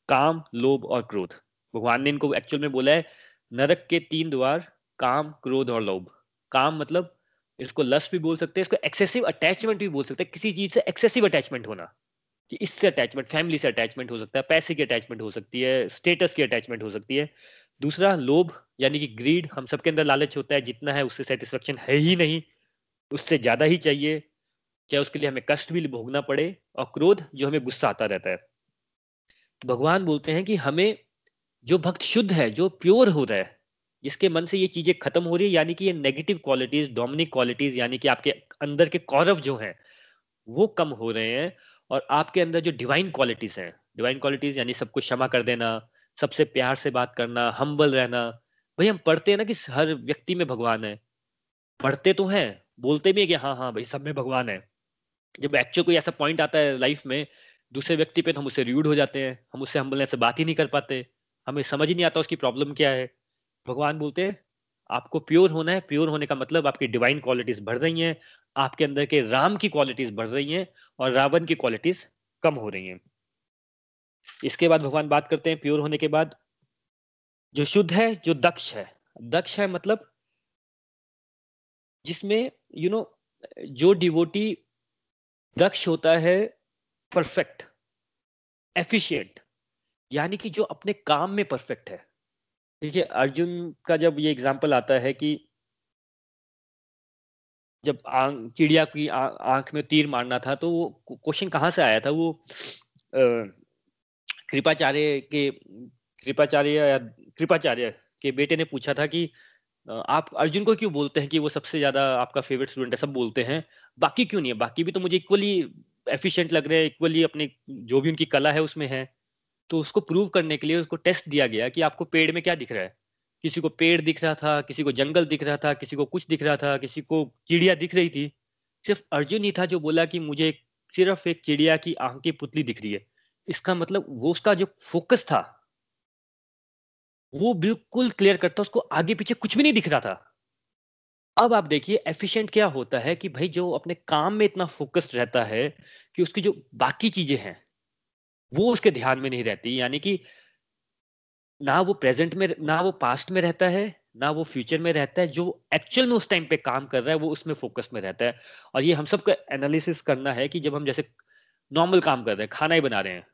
काम लोभ और क्रोध। भगवान ने इनको एक्चुअल में बोला है नरक के तीन द्वार काम क्रोध और लोभ। काम मतलब इसको लस्ट भी बोल सकते हैं इसको एक्सेसिव अटैचमेंट भी बोल सकते हैं। किसी चीज़ से एक्सेसिव अटैचमेंट होना कि इससे अटैचमेंट फैमिली से अटैचमेंट हो सकता है पैसे की अटैचमेंट हो सकती है स्टेटस की अटैचमेंट हो सकती है। दूसरा, लोभ, यानी कि ग्रीड हम सबके अंदर लालच होता है, जितना है उससे सेटिस्फेक्शन है ही नहीं। उससे ज़्यादा ही चाहिए चाहे उसके लिए हमें कष्ट भी भोगना पड़े और क्रोध जो हमें गुस्सा आता रहता है। तो भगवान बोलते हैं कि हमें जो भक्त शुद्ध है, जो प्योर हो रहा है, जिसके मन से ये चीज़ें खत्म हो रही है, यानी कि ये नेगेटिव क्वालिटीज डोमिनिक क्वालिटीज यानी कि आपके अंदर के कौरव जो हैं, वो कम हो रहे हैं और आपके अंदर जो डिवाइन क्वालिटीज हैं डिवाइन क्वालिटीज यानी सबको क्षमा कर देना सबसे प्यार से बात करना हम्बल रहना। भाई, हम पढ़ते हैं ना कि हर व्यक्ति में भगवान है। पढ़ते तो हैं, बोलते भी है कि हाँ हाँ भाई, सब में भगवान है। जब एक्चुअल कोई ऐसा पॉइंट आता है लाइफ में, दूसरे व्यक्ति पे तो हम उससे र्यूड हो जाते हैं, हम उससे हम्बलनेस से बात ही नहीं कर पाते। हमें समझ ही नहीं आता उसकी प्रॉब्लम क्या है। भगवान बोलते हैं, आपको प्योर होना है प्योर होने का मतलब आपकी डिवाइन क्वालिटीज बढ़ रही हैं, आपके अंदर के राम की क्वालिटीज बढ़ रही हैं और रावण की क्वालिटीज कम हो रही हैं। इसके बाद भगवान बात करते हैं प्योर होने के बाद। जो शुद्ध है जो दक्ष है। दक्ष है मतलब जिसमें यू you नो know, जो डिवोटी दक्ष होता है परफेक्ट एफिशिएंट यानी कि जो अपने काम में परफेक्ट है। देखिए अर्जुन का जब ये एग्ज़ाम्पल आता है कि जब आँख चिड़िया की आँख में तीर मारना था तो वो क्वेश्चन कहाँ से आया था? वो कृपाचार्य के, कृपाचार्य या कृपाचार्य के बेटे ने पूछा था कि आप अर्जुन को क्यों बोलते हैं कि वो सबसे ज़्यादा आपका फेवरेट स्टूडेंट है? सब बोलते हैं, बाकी क्यों नहीं है? बाकी भी तो मुझे इक्वली एफिशिएंट लग रहे हैं इक्वली अपने जो भी उनकी कला है उसमें है। तो उसको प्रूव करने के लिए उसको टेस्ट दिया गया कि आपको पेड़ में क्या दिख रहा है। किसी को पेड़ दिख रहा था, किसी को जंगल दिख रहा था, किसी को कुछ दिख रहा था, किसी को चिड़िया दिख रही थी। सिर्फ़ अर्जुन ही था जो बोला कि मुझे सिर्फ़ एक चिड़िया की आँख की पुतली दिख रही है। इसका मतलब वो उसका जो फोकस था, वो बिल्कुल क्लियर करता, उसको आगे पीछे कुछ भी नहीं दिख रहा था। अब आप देखिए एफिशिएंट क्या होता है कि भाई जो अपने काम में इतना फोकस्ड रहता है कि उसकी जो बाकी चीज़ें हैं, वो उसके ध्यान में नहीं रहती। यानी कि ना वो प्रेजेंट में, ना वो पास्ट में रहता है, ना वो फ्यूचर में रहता है, जो एक्चुअल में उस टाइम पे काम कर रहा है, वो उसमें फोकस में रहता है। और ये हम सबको एनालिसिस करना है कि जब हम जैसे नॉर्मल काम कर रहे हैं, खाना ही बना रहे हैं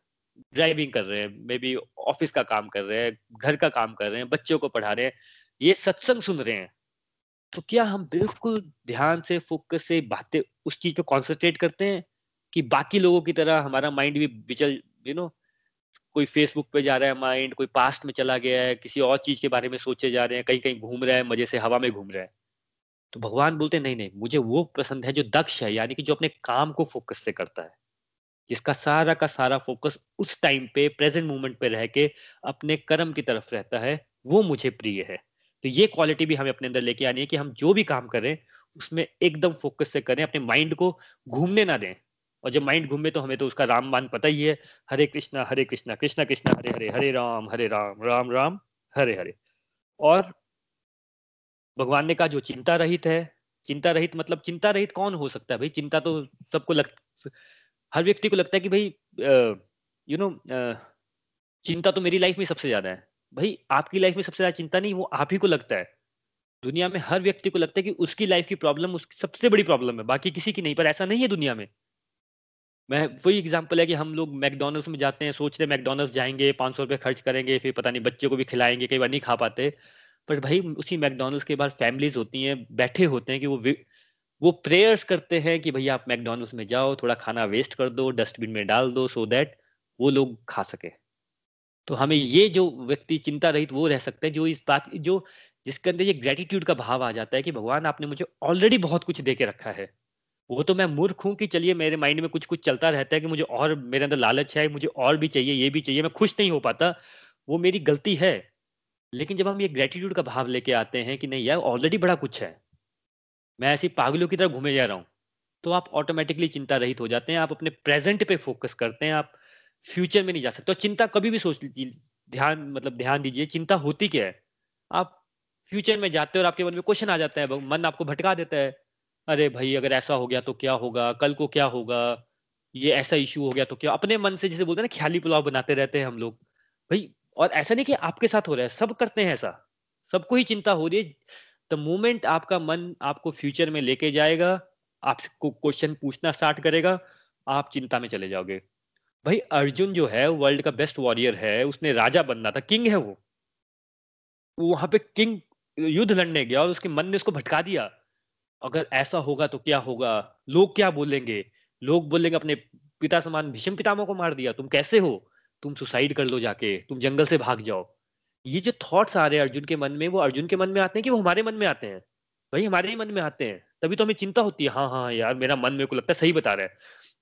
ड्राइविंग कर रहे हैं मे बी ऑफ़िस का काम कर रहे हैं, घर का काम कर रहे हैं, बच्चों को पढ़ा रहे हैं, ये सत्संग सुन रहे हैं। तो क्या हम बिल्कुल ध्यान से फोकस से बातें उस चीज़ पे कॉन्सेंट्रेट करते हैं कि बाकी लोगों की तरह हमारा माइंड भी विचल यू नो कोई फेसबुक पे जा रहा है माइंड कोई पास्ट में चला गया है, किसी और चीज़ के बारे में सोचे जा रहे हैं कहीं कहीं घूम रहा है, मज़े से हवा में घूम रहा है। तो भगवान बोलते नहीं नहीं, मुझे वो पसंद है जो दक्ष है, यानी कि जो अपने काम को फोकस से करता है। जिसका सारा का सारा फोकस उस टाइम पे प्रेजेंट मोमेंट पे रह के अपने कर्म की तरफ़ रहता है, वो मुझे प्रिय है। तो ये क्वालिटी भी हमें अपने अंदर लेके आनी है कि हम जो भी काम करें, उसमें एकदम फोकस से करें, अपने माइंड को घूमने ना दें। और जब माइंड घूमे तो हमें तो उसका राम मान पता ही है, हरे कृष्णा हरे कृष्णा कृष्णा कृष्णा, हरे हरे हरे राम हरे राम राम राम, हरे हरे। और भगवान ने कहा, जो चिंता रहित है, चिंता रहित मतलब चिंता रहित कौन हो सकता है भाई? चिंता तो सबको लग हर व्यक्ति को लगता है कि भाई यू नो चिंता तो मेरी लाइफ में सबसे ज़्यादा है। भाई, आपकी लाइफ में सबसे ज़्यादा चिंता नहीं, वो आप ही को लगता है। दुनिया में हर व्यक्ति को लगता है कि उसकी लाइफ की प्रॉब्लम उसकी सबसे बड़ी प्रॉब्लम है, बाकी किसी की नहीं, पर ऐसा नहीं है दुनिया में। मैं, वही एग्जांपल है कि हम लोग मैकडोनल्ड्स में जाते हैं सोच रहे मैकडोनल्ड्स जाएँगे, पाँच सौ रुपये खर्च करेंगे, फिर पता नहीं बच्चे को भी खिलाएँगे, कई बार नहीं खा पाते। पर भाई, उसी मैकडोनल्ड्स के बाद फैमिलीज़ होती हैं, बैठे होते हैं कि वो वो प्रेयर्स करते हैं कि भैया आप मैकडोनल्ड्स में जाओ, थोड़ा खाना वेस्ट कर दो डस्टबिन में डाल दो सो दैट वो लोग खा सके। तो हमें ये जो व्यक्ति चिंता रहित वो रह सकते हैं, जो इस बात, जो जिसके अंदर ये ग्रेटिट्यूड का भाव आ जाता है कि भगवान आपने मुझे ऑलरेडी बहुत कुछ दे के रखा है। वो तो मैं मूर्ख हूँ कि चलिए मेरे माइंड में कुछ कुछ चलता रहता है कि मुझे और मेरे अंदर लालच है, मुझे और भी चाहिए, ये भी चाहिए, मैं खुश नहीं हो पाता। वो मेरी गलती है। लेकिन जब हम ये ग्रेटिट्यूड का भाव लेके आते हैं कि नहीं यार ऑलरेडी बड़ा कुछ है। मैं ऐसी पागलों की तरह घूमे जा रहा हूँ। तो आप ऑटोमेटिकली चिंता रहित हो जाते हैं, आप अपने प्रेजेंट पे फोकस करते हैं, आप फ्यूचर में नहीं जा सकते। और चिंता कभी भी सोच लीजिए, ध्यान मतलब ध्यान दीजिए, चिंता होती क्या है? आप फ्यूचर में जाते हो और आपके मन में क्वेश्चन आ जाता है मन आपको भटका देता है, अरे भाई, अगर ऐसा हो गया तो क्या होगा? कल को क्या होगा? ये ऐसा इशू हो गया तो क्या? अपने मन से जैसे बोलते हैं ना, ख्याली पुलाव बनाते रहते हैं हम लोग। भाई, और ऐसा नहीं कि आपके साथ हो रहा है, सब करते हैं ऐसा। सबको ही चिंता हो रही है। द मोमेंट आपका मन आपको फ्यूचर में लेके जाएगा, आपको क्वेश्चन पूछना स्टार्ट करेगा, आप चिंता में चले जाओगे। भाई, अर्जुन जो है वर्ल्ड का बेस्ट वॉरियर है, उसने राजा बनना था किंग है वो। वहाँ पे किंग युद्ध लड़ने गया और उसके मन ने उसको भटका दिया। अगर ऐसा होगा तो क्या होगा? लोग क्या बोलेंगे? लोग बोलेंगे, अपने पिता समान भीष्म पितामह को मार दिया। तुम कैसे हो? तुम सुसाइड कर लो जाके। तुम जंगल से भाग जाओ। ये जो थॉट्स आ रहे हैं अर्जुन के मन में, वो अर्जुन के मन में आते हैं कि वो हमारे मन में आते हैं? वही हमारे ही मन में आते हैं। तभी तो हमें चिंता होती है हाँ हाँ यार, मेरा मन मेरे को लगता है सही बता रहा है।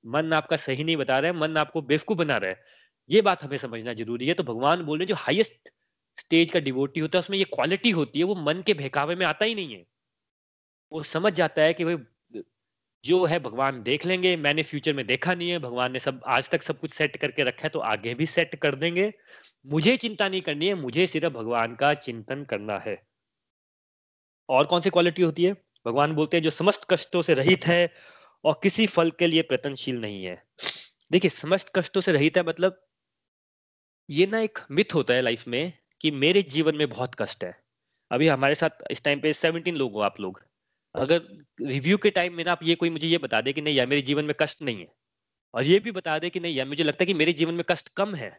मन आपका सही नहीं बता रहा है, मन आपको बेवकूफ़ बना रहा है। ये बात हमें समझना ज़रूरी है। तो भगवान बोल रहे जो हाईएस्ट स्टेज का डिवोटी होता है, उसमें ये क्वालिटी होती है, वो मन के बहकावे में आता ही नहीं है। वो समझ जाता है कि भाई जो है भगवान देख लेंगे। मैंने फ्यूचर में देखा नहीं है। भगवान ने सब, आज तक सब कुछ सेट करके रखा है तो आगे भी सेट कर देंगे। मुझे चिंता नहीं करनी है। मुझे सिर्फ़ भगवान का चिंतन करना है। और कौन सी क्वालिटी होती है? भगवान बोलते हैं, जो समस्त कष्टों से रहित है और किसी फल के लिए प्रयत्नशील नहीं है। देखिए, समस्त कष्टों से रहित है मतलब ये ना एक मिथ होता है लाइफ में कि मेरे जीवन में बहुत कष्ट है। अभी हमारे साथ इस टाइम पे सेवनटीन लोग हो आप लोग। अगर रिव्यू के टाइम में ना आप ये कोई मुझे ये बता दे कि नहीं यार, मेरे जीवन में कष्ट नहीं है। और ये भी बता दे कि नहीं यार, मुझे लगता है कि मेरे जीवन में कष्ट कम है।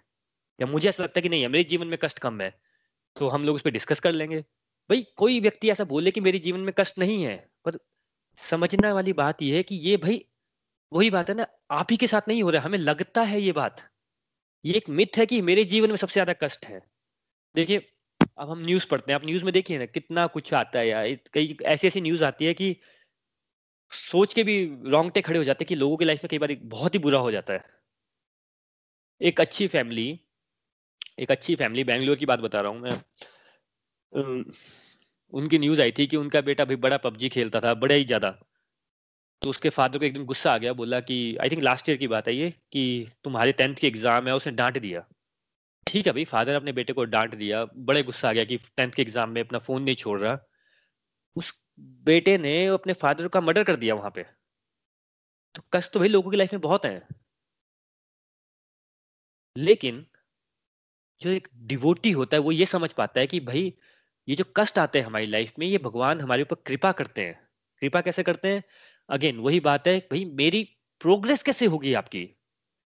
या मुझे ऐसा लगता है कि नहीं यार, मेरे जीवन में कष्ट कम है। तो हम लोग उस पर डिस्कस कर लेंगे। भाई, कोई व्यक्ति ऐसा बोले कि मेरे जीवन में कष्ट नहीं है, पर समझने वाली बात यह है कि ये भाई, वही बात है ना, आप ही के साथ नहीं हो रहा, हमें लगता है ये बात। ये एक मिथ है कि मेरे जीवन में सबसे ज़्यादा कष्ट है। देखिए अब हम न्यूज़ पढ़ते हैं। आप न्यूज़ में देखिए ना, कितना कुछ आता है यार। कई ऐसी ऐसी न्यूज़ आती है कि सोच के भी रोंगटे खड़े हो जाते हैं कि लोगों की लाइफ में कई बार बहुत ही बुरा हो जाता है। एक अच्छी फैमिली एक अच्छी फैमिली बैंगलोर की बात बता रहा हूँ मैं। उनकी न्यूज़ आई थी कि उनका बेटा भी बड़ा पबजी खेलता था, बड़ा ही ज़्यादा। तो उसके फादर को एक दिन गुस्सा आ गया, बोला कि आई थिंक लास्ट ईयर की बात है ये, कि तुम्हारे टेंथ की एग्ज़ाम है, उसने डांट दिया। ठीक है भाई फादर अपने बेटे को डांट दिया, बड़े गुस्सा आ गया कि टेंथ के एग्ज़ाम में अपना फ़ोन नहीं छोड़ रहा। उस बेटे ने अपने फादर का मर्डर कर दिया वहाँ पे। तो कष्ट तो भाई लोगों की लाइफ में बहुत है। लेकिन जो एक डिवोटी होता है, वो ये समझ पाता है कि भाई, ये जो कष्ट आते हैं हमारी लाइफ में, ये भगवान हमारे ऊपर कृपा करते हैं। कृपा कैसे करते हैं? अगेन वही बात है भाई, मेरी प्रोग्रेस कैसे होगी आपकी?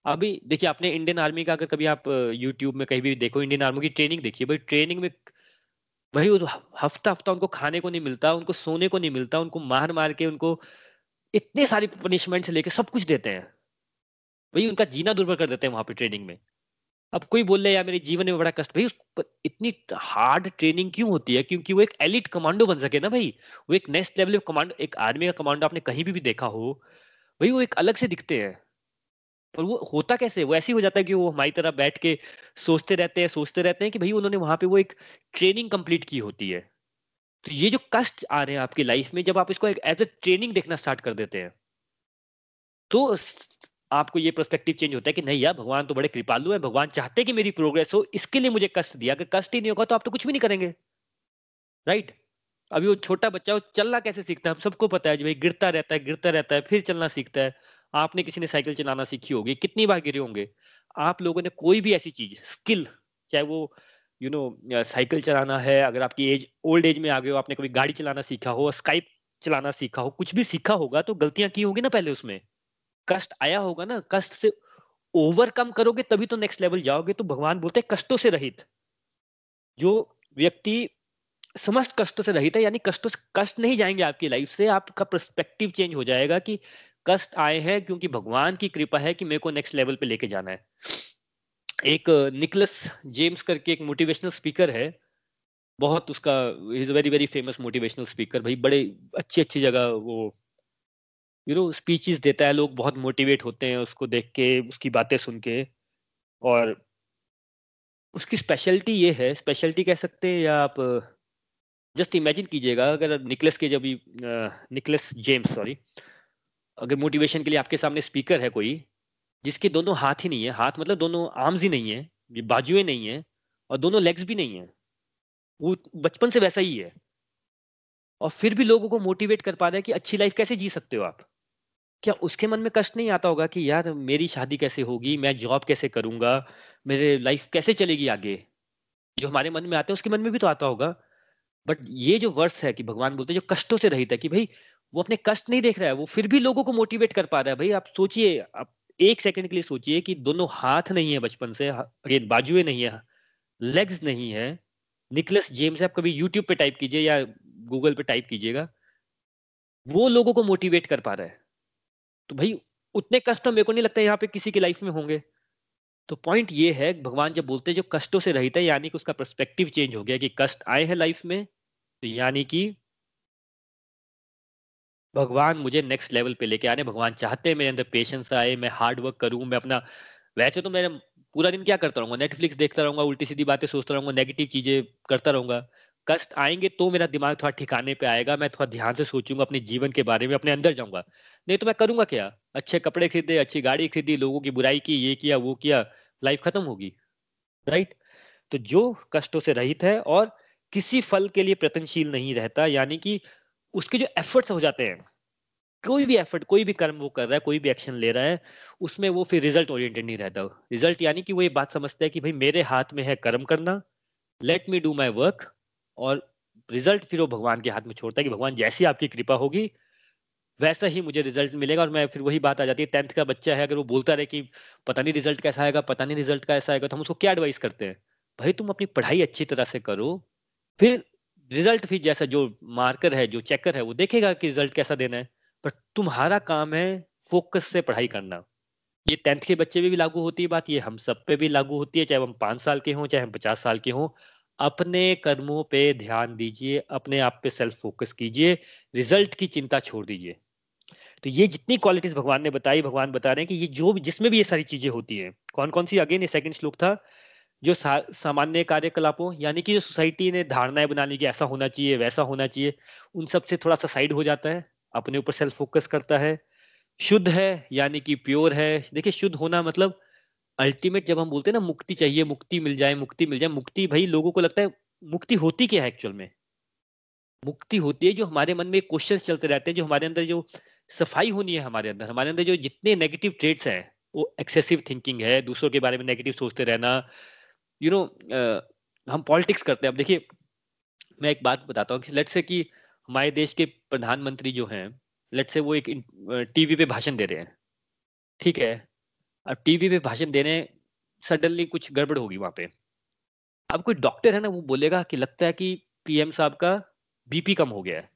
अभी देखिए आपने इंडियन आर्मी का अगर कभी आप यूट्यूब में कहीं भी देखो इंडियन आर्मी की ट्रेनिंग देखिए भाई ट्रेनिंग में भाई हफ़्ता हफ़्ता उनको खाने को नहीं मिलता उनको सोने को नहीं मिलता उनको मार मार के उनको इतने सारी पनिशमेंट से लेके सब कुछ देते हैं। भाई उनका जीना दुर्बल कर देते हैं वहाँ पे ट्रेनिंग में। अब कोई बोल रहे यार मेरे जीवन में बड़ा कष्ट भाई इतनी हार्ड ट्रेनिंग क्यों होती है? क्योंकि वो एक एलिट कमांडो बन सके ना भाई। वो एक नेक्स्ट लेवल कमांडो एक आर्मी का कमांडो आपने कहीं भी, भी देखा हो भाई वो एक अलग से दिखते हैं। पर वो होता कैसे? वो ऐसे ही हो जाता है कि वो हमारी तरह बैठ के सोचते रहते हैं, सोचते रहते हैं कि भाई उन्होंने वहाँ पे वो एक ट्रेनिंग कंप्लीट की होती है। तो ये जो कष्ट आ रहे हैं आपकी लाइफ में, जब आप इसको एज ए ट्रेनिंग देखना स्टार्ट कर देते हैं तो आपको ये प्रोस्पेक्टिव चेंज होता है कि नहीं यार, भगवान तो बड़े कृपालु है, भगवान चाहते कि मेरी प्रोग्रेस हो, इसके लिए मुझे कष्ट दिया। अगर कष्ट ही नहीं होगा तो आप तो कुछ भी नहीं करेंगे। राइट अभी वो छोटा बच्चा, वो चलना कैसे सीखता है? हम सबको पता है जो भाई, गिरता रहता है, गिरता रहता है, फिर चलना सीखता है। आपने किसी ने साइकिल चलाना सीखी होगी, कितनी बार गिरे होंगे। आप लोगों ने कोई भी ऐसी चीज़, स्किल, चाहे वो यू नो साइकिल चलाना है, अगर आपकी एज, ओल्ड एज में आ गए हो, आपने कभी गाड़ी चलाना सीखा हो, स्काइप चलाना सीखा हो, कुछ भी सीखा होगा तो गलतियाँ की होगी ना पहले उसमें। कष्ट आया होगा ना, कष्ट से ओवरकम करोगे, तभी तो नेक्स्ट लेवल जाओगे तो भगवान बोलते हैं कष्टों से रहित। जो व्यक्ति समस्त कष्टों से रहित है, यानी कष्टों से, कष्ट नहीं जाएँगे आपकी लाइफ से, आपका परस्पेक्टिव चेंज हो जाएगा कि कष्ट आए हैं क्योंकि भगवान की कृपा है कि मेरे को नेक्स्ट लेवल पे लेके जाना है। एक निकलस जेम्स करके एक मोटिवेशनल स्पीकर है। बहुत उसका is very very famous motivational speaker भाई, बड़े अच्छी अच्छी जगह वो यू नो स्पीचेस देता है। लोग बहुत मोटिवेट होते हैं उसको देख के, उसकी बातें सुन के। और उसकी स्पेशलिटी ये है। स्पेशलिटी कह सकते हैं या आप जस्ट इमेजिन कीजिएगा। अगर निकलस के जब निकलस जेम्स सॉरी अगर मोटिवेशन के लिए आपके सामने स्पीकर है कोई, जिसके दोनों हाथ ही नहीं है, हाथ मतलब दोनों आर्म्स ही नहीं है बाजुएँ नहीं है, और दोनों लेग्स भी नहीं है, वो बचपन से वैसा ही है। और फिर भी लोगों को मोटिवेट कर पा रहा है कि अच्छी लाइफ कैसे जी सकते हो आप? क्या उसके मन में कष्ट नहीं आता होगा कि यार, मेरी शादी कैसे होगी, मैं जॉब कैसे करूँगा, मेरे लाइफ कैसे चलेगी आगे? जो हमारे मन में आते हैं, उसके मन में भी तो आता होगा। बट ये जो वर्ष है कि भगवान बोलते हैं, जो कष्टों से रहित है कि भाई वो अपने कष्ट नहीं देख रहा है, वो फिर भी लोगों को मोटिवेट कर पा रहा है। भाई, आप सोचिए, आप एक सेकंड के लिए सोचिए कि दोनों हाथ नहीं है बचपन से अगेन बाजुए नहीं है लेग्स नहीं है। निकलस जेम्स आप कभी यूट्यूब पे टाइप कीजिए या गूगल पे टाइप कीजिएगा, वो लोगों को मोटिवेट कर पा रहा है। तो भाई, उतने कष्ट तो मेरे को नहीं लगता यहाँ पे किसी की लाइफ में होंगे। तो पॉइंट ये है, भगवान जब बोलते हैं, जो कष्टों से रहित है, यानी कि उसका परस्पेक्टिव चेंज हो गया कि कष्ट आए हैं लाइफ में तो यानी कि भगवान मुझे नेक्स्ट लेवल पे लेके आने, भगवान चाहते हैं मेरे अंदर पेशेंस आए, मैं हार्ड वर्क करूँ, मैं अपना, वैसे तो मैं पूरा दिन क्या करता रहूँगा? नेटफ्लिक्स देखता रहूँगा, उल्टी सीधी बातें सोचता रहूँगा नेगेटिव चीज़ें करता रहूँगा। कष्ट आएँगे तो मेरा दिमाग थोड़ा ठिकाने पे आएगा, मैं थोड़ा ध्यान से सोचूँगा, अपने जीवन के बारे में, अपने अंदर जाऊँगा। नहीं तो मैं करूँगा क्या? अच्छे कपड़े खरीदे, अच्छी गाड़ी खरीदी, लोगों की बुराई की, ये किया, वो किया लाइफ खत्म होगी राइट तो जो कष्टों से रहित है और किसी फल के लिए प्रतनशील नहीं रहता, यानी कि उसके जो एफर्ट्स हो जाते हैं, कोई भी एफर्ट कोई भी कर्म वो कर रहा है, कोई भी एक्शन ले रहा है, उसमें वो फिर रिज़ल्ट ओरिएंटेड नहीं रहता। रिज़ल्ट यानी कि वो ये बात समझता है कि भाई मेरे हाथ में है कर्म करना let me do my work और रिज़ल्ट फिर वो भगवान के हाथ में छोड़ता है कि भगवान जैसी आपकी कृपा होगी, वैसा ही मुझे रिज़ल्ट मिलेगा, और मैं फिर वही बात आ जाती है टेंथ का बच्चा है, अगर वो बोलता रहे कि पता नहीं रिज़ल्ट कैसा आएगा, पता नहीं रिज़ल्ट कैसा आएगा तो हम उसको क्या एडवाइस करते हैं? भाई तुम अपनी पढ़ाई अच्छी तरह से करो, फिर रिज़ल्ट फिर जैसा जो मार्कर है, जो चेकर है, वो देखेगा कि रिज़ल्ट कैसा देना है। पर तुम्हारा काम है फोकस से पढ़ाई करना। ये टेंथ के बच्चे भी लागू होती है बात, ये हम सब पे भी लागू होती है, चाहे हम पाँच साल के हों, चाहे हम पचास साल के हों। अपने कर्मों पे ध्यान दीजिए, अपने आप पे सेल्फ फोकस कीजिए, रिज़ल्ट की चिंता छोड़ दीजिए। तो ये जितनी क्वालिटीज भगवान ने बताई, भगवान बता रहे हैं कि ये जो भी, जिसमें भी ये सारी चीज़ें होती हैं कौन कौन सी, अगेन ये सेकंड श्लोक था जो सामान्य कार्यकलापों, यानी कि जो सोसाइटी ने धारणाएँ बना ली कि ऐसा होना चाहिए, वैसा होना चाहिए, उन सबसे थोड़ा सा साइड हो जाता है, अपने ऊपर सेल्फ फोकस करता है। शुद्ध है, यानी कि प्योर है। देखिए, शुद्ध होना मतलब अल्टीमेट जब हम बोलते हैं ना, मुक्ति चाहिए, मुक्ति मिल जाए, मुक्ति मिल जाए, मुक्ति भाई लोगों को लगता है मुक्ति होती क्या है एक्चुअल में? मुक्ति होती है जो हमारे मन में क्वेश्चन चलते रहते हैं, जो हमारे अंदर जो सफ़ाई होनी है हमारे अंदर। हमारे अंदर जो जितने नेगेटिव ट्रेड्स हैं, वो एक्सेसिव थिंकिंग है, दूसरों के बारे में नेगेटिव सोचते रहना यू नो हम पॉलिटिक्स करते हैं। अब देखिए, मैं एक बात बताता हूँ लेट से कि हमारे देश के प्रधानमंत्री जो हैं लेट से वो एक टीवी पे भाषण दे रहे हैं। ठीक है? अब टीवी पे भाषण देने सडनली कुछ गड़बड़ होगी वहाँ पे। अब कोई डॉक्टर है ना, वो बोलेगा कि लगता है कि पीएम साहब का बीपी कम हो गया है।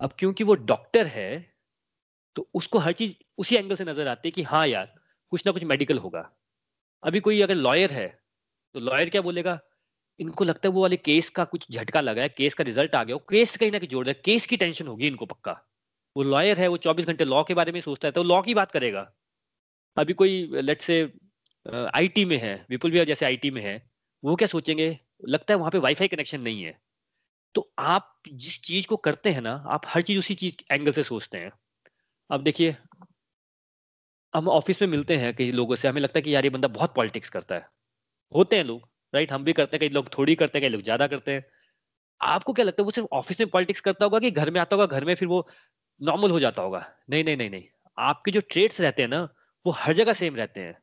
अब क्योंकि वो डॉक्टर है तो उसको हर चीज़ उसी एंगल से नज़र आती है कि हाँ यार, कुछ ना कुछ मेडिकल होगा। अभी कोई अगर लॉयर है तो लॉयर क्या बोलेगा? इनको लगता है वो वाले केस का कुछ झटका लगा है केस का रिज़ल्ट आ गया केस कहीं ना कहीं जोड़ है केस की टेंशन होगी इनको पक्का। वो लॉयर है, वो 24 घंटे लॉ के बारे में सोचता है तो लॉ की बात करेगा। अभी कोई लेट से आईटी में है, विपुल भैया जैसे आईटी में है, वो क्या सोचेंगे? लगता है वहाँ पे वाईफाई कनेक्शन नहीं है। तो आप जिस चीज़ को करते हैं ना, आप हर चीज़ उसी चीज़ एंगल से सोचते हैं। अब देखिए, हम ऑफ़िस में मिलते हैं कई लोगों से, हमें लगता है कि यार ये बंदा बहुत पॉलिटिक्स करता है। होते हैं लोग राइट हम भी करते हैं, कई लोग थोड़ी करते हैं, कई लोग ज़्यादा करते हैं। आपको क्या लगता है, वो सिर्फ़ ऑफ़िस में पॉलिटिक्स करता होगा कि घर में आता होगा, घर में फिर वो नॉर्मल हो जाता होगा? नहीं नहीं नहीं नहीं। आपके जो ट्रेड्स रहते हैं ना, वो हर जगह सेम रहते हैं।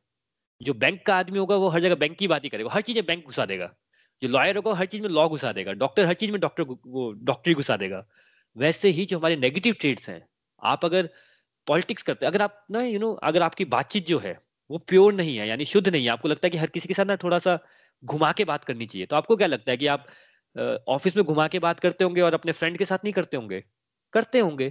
जो बैंक का आदमी होगा, वो हर जगह बैंक की बात ही करेगा। हर चीज़ में बैंक घुसा देगा। जो लॉयर होगा हर चीज़ में लॉ घुसा देगा। डॉक्टर हर चीज़ में डॉक्टर वो डॉक्टरी घुसा देगा। वैसे ही जो हमारे नेगेटिव ट्रेड्स हैं, आप अगर पॉलिटिक्स करते हैं, अगर आप ना यू नो अगर आपकी बातचीत जो है वो प्योर नहीं है, यानी शुद्ध नहीं है। आपको लगता है कि हर किसी के साथ ना थोड़ा सा घुमा के बात करनी चाहिए। तो आपको क्या लगता है कि आप ऑफ़िस में घुमा के बात करते होंगे और अपने फ्रेंड के साथ नहीं करते होंगे? करते होंगे।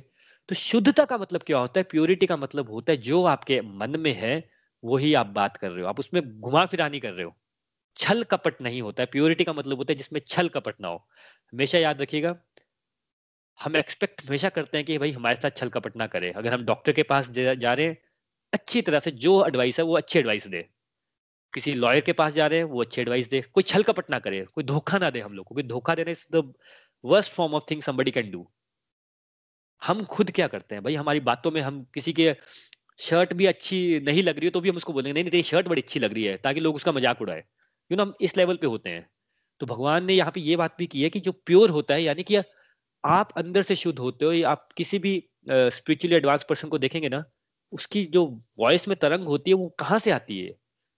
तो शुद्धता का मतलब क्या होता है? प्योरिटी का मतलब होता है जो आपके मन में है, वही आप बात कर रहे हो। आप उसमें घुमा फिरा नहीं कर रहे हो। छल कपट नहीं होता है। प्योरिटी का मतलब होता है जिसमें छल कपट ना हो। हमेशा याद रखिएगा, हम एक्सपेक्ट हमेशा करते हैं कि भाई हमारे साथ छल कपट ना करे। अगर हम डॉक्टर के पास जा रहे हैं अच्छी तरह से जो एडवाइस है वो अच्छी एडवाइस दे। किसी लॉयर के पास जा रहे हैं, वो अच्छी एडवाइस दे। कोई छल कपट ना करे, कोई धोखा ना दे हम लोग को। कोई धोखा देने is the worst form of thing somebody can do हम खुद क्या करते हैं? भाई, हमारी बातों में हम किसी के शर्ट भी अच्छी नहीं लग रही है तो भी हम उसको बोलेंगे, नहीं नहीं, तेरी शर्ट बड़ी अच्छी लग रही है, ताकि लोग उसका मज़ाक उड़ाए। यू नो हम इस लेवल पे होते हैं। तो भगवान ने यहाँ पे ये बात भी की है कि जो प्योर होता है, यानी कि आप अंदर से शुद्ध होते हो, या आप किसी भी स्पिरिचुअली एडवांस पर्सन को देखेंगे ना उसकी जो वॉइस में तरंग होती है, वो कहाँ से आती है?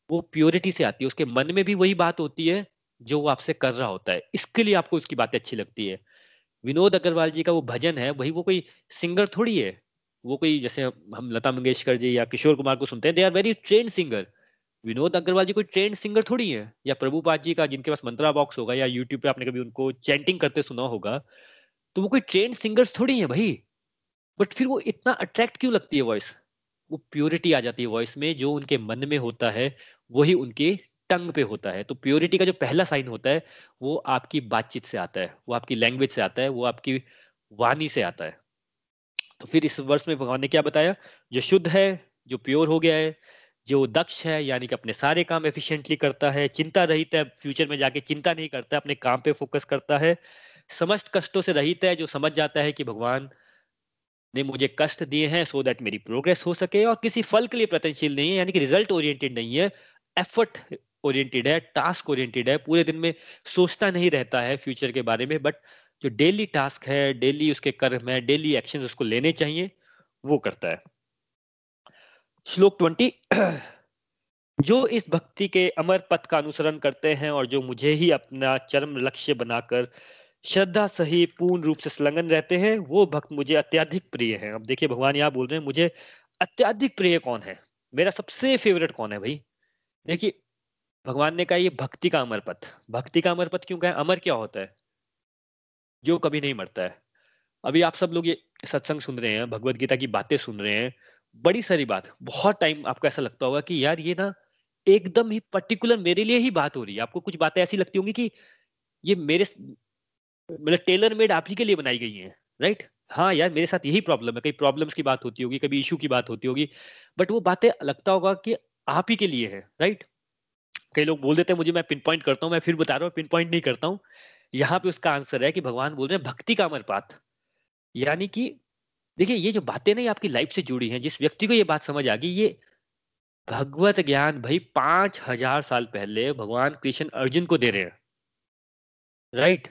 वो प्योरिटी से आती है। उसके मन में भी वही बात होती है, जो वो आपसे कर रहा होता है। इसके लिए आपको उसकी बातें अच्छी लगती है। विनोद अग्रवाल जी का वो भजन है, वही वो कोई सिंगर थोड़ी है। वो कोई, जैसे हम लता मंगेशकर जी या किशोर कुमार को सुनते हैं they are very trained singer Vinod Agarwal ji कोई ट्रेंड सिंगर थोड़ी है। या प्रभुपाद जी का, जिनके पास मंत्रा बॉक्स होगा, या यूट्यूब पे आपने कभी उनको चैंटिंग करते सुना होगा तो वो कोई ट्रेंड सिंगर्स थोड़ी है भाई। बट फिर वो इतना अट्रैक्ट क्यों लगती है वॉइस वो प्योरिटी आ जाती है वॉइस में, जो उनके मन में होता है, वही उनके टंग पे होता है। तो प्योरिटी का जो पहला साइन होता है, वो आपकी बातचीत से आता है, वो आपकी लैंग्वेज से आता है, वो आपकी वाणी से आता है। तो फिर इस वर्ष में भगवान ने क्या बताया? जो शुद्ध है, जो प्योर हो गया है, जो दक्ष है, यानी कि अपने सारे काम एफिशिएंटली करता है, चिंता रहित है फ्यूचर में जाके चिंता नहीं करता, अपने काम पे फोकस करता है, समस्त कष्टों से रहित है, जो समझ जाता है कि भगवान ने मुझे कष्ट दिए हैं सो दैट मेरी प्रोग्रेस हो सके और किसी फल के लिए प्रतनशील नहीं है, यानी कि रिज़ल्ट ओरिएंटेड नहीं है एफर्ट ओरिएंटेड है टास्क ओरिएंटेड है, पूरे दिन में सोचता नहीं रहता है फ्यूचर के बारे में बट जो डेली टास्क है डेली उसके कर्म है डेली एक्शन उसको लेने चाहिए, वो करता है। श्लोक ट्वेंटी *clears throat* जो इस भक्ति के अमर पथ का अनुसरण करते हैं और जो मुझे ही अपना चरम लक्ष्य बनाकर श्रद्धा सही, पूर्ण रूप से संलग्न रहते हैं, वो भक्त मुझे अत्याधिक प्रिय हैं। अब देखिए, भगवान यहाँ बोल रहे हैं, मुझे अत्याधिक प्रिय कौन है? मेरा सबसे फेवरेट कौन है भाई? देखिए, भगवान ने कहा, ये भक्ति का अमर पथ भक्ति का अमर पथ क्यों कहा? अमर क्या होता है? जो कभी नहीं मरता है। अभी आप सब लोग ये सत्संग सुन रहे हैं, भगवत गीता की बातें सुन रहे हैं, बड़ी सारी बात। बहुत टाइम आपको ऐसा लगता होगा कि यार ये ना एकदम ही पर्टिकुलर मेरे लिए ही बात हो रही है। आपको कुछ बातें ऐसी लगती होंगी कि ये मेरे मतलब टेलर मेड आप ही के लिए बनाई गई है राइट हाँ यार, मेरे साथ यही प्रॉब्लम है। कई प्रॉब्लम्स की बात होती होगी, कभी इशू की बात होती होगी बट वो बातें लगता होगा कि आप ही के लिए है राइट कई लोग बोल देते हैं, मुझे मैं पिन पॉइंट करता हूँ, मैं फिर बता रहा हूँ पिन पॉइंट नहीं करता हूँ। यहाँ पे उसका आंसर है कि भगवान बोल रहे हैं, भक्ति का अमर पात। यानी कि देखिए, ये जो बातें नहीं आपकी लाइफ से जुड़ी हैं, जिस व्यक्ति को ये बात समझ आ गई, ये भगवत ज्ञान भाई पाँच हज़ार साल पहले भगवान कृष्ण अर्जुन को दे रहे हैं राइट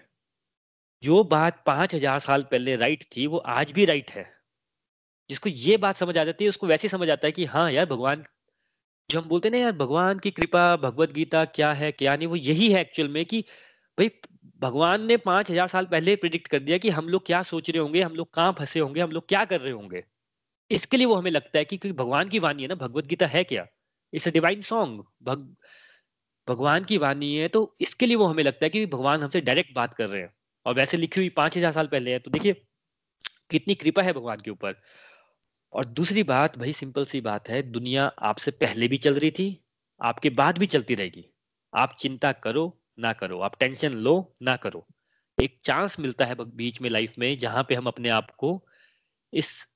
जो बात पाँच हज़ार साल पहले राइट थी वो आज भी राइट है। जिसको ये बात समझ आ जाती है उसको वैसे समझ आता है कि हाँ यार भगवान जो हम बोलते ना यार भगवान की कृपा भगवत गीता क्या है क्या नहीं वो यही है एक्चुअल में कि भाई भगवान ने पाँच हज़ार साल पहले प्रिडिक्ट कर दिया कि हम लोग क्या सोच रहे होंगे हम लोग कहाँ फंसे होंगे हम लोग क्या कर रहे होंगे। इसके लिए वो हमें लगता है कि क्योंकि भगवान की वाणी है ना भगवत गीता है क्या? इट्स अ डिवाइन सॉन्ग भग, भगवान की वाणी है तो इसके लिए वो हमें लगता है कि भगवान हमसे डायरेक्ट बात कर रहे हैं। और वैसे लिखी हुई पाँच हज़ार साल पहले है तो देखिए, कितनी कृपा है भगवान के ऊपर। और दूसरी बात, भाई सिंपल सी बात है, दुनिया आपसे पहले भी चल रही थी, आपके बाद भी चलती रहेगी। आप चिंता करो, ना करो। आप टेंशन लो, ना करो। एक चांस मिलता है बीच में लाइफ में, जहाँ पे हम अपने आप को इस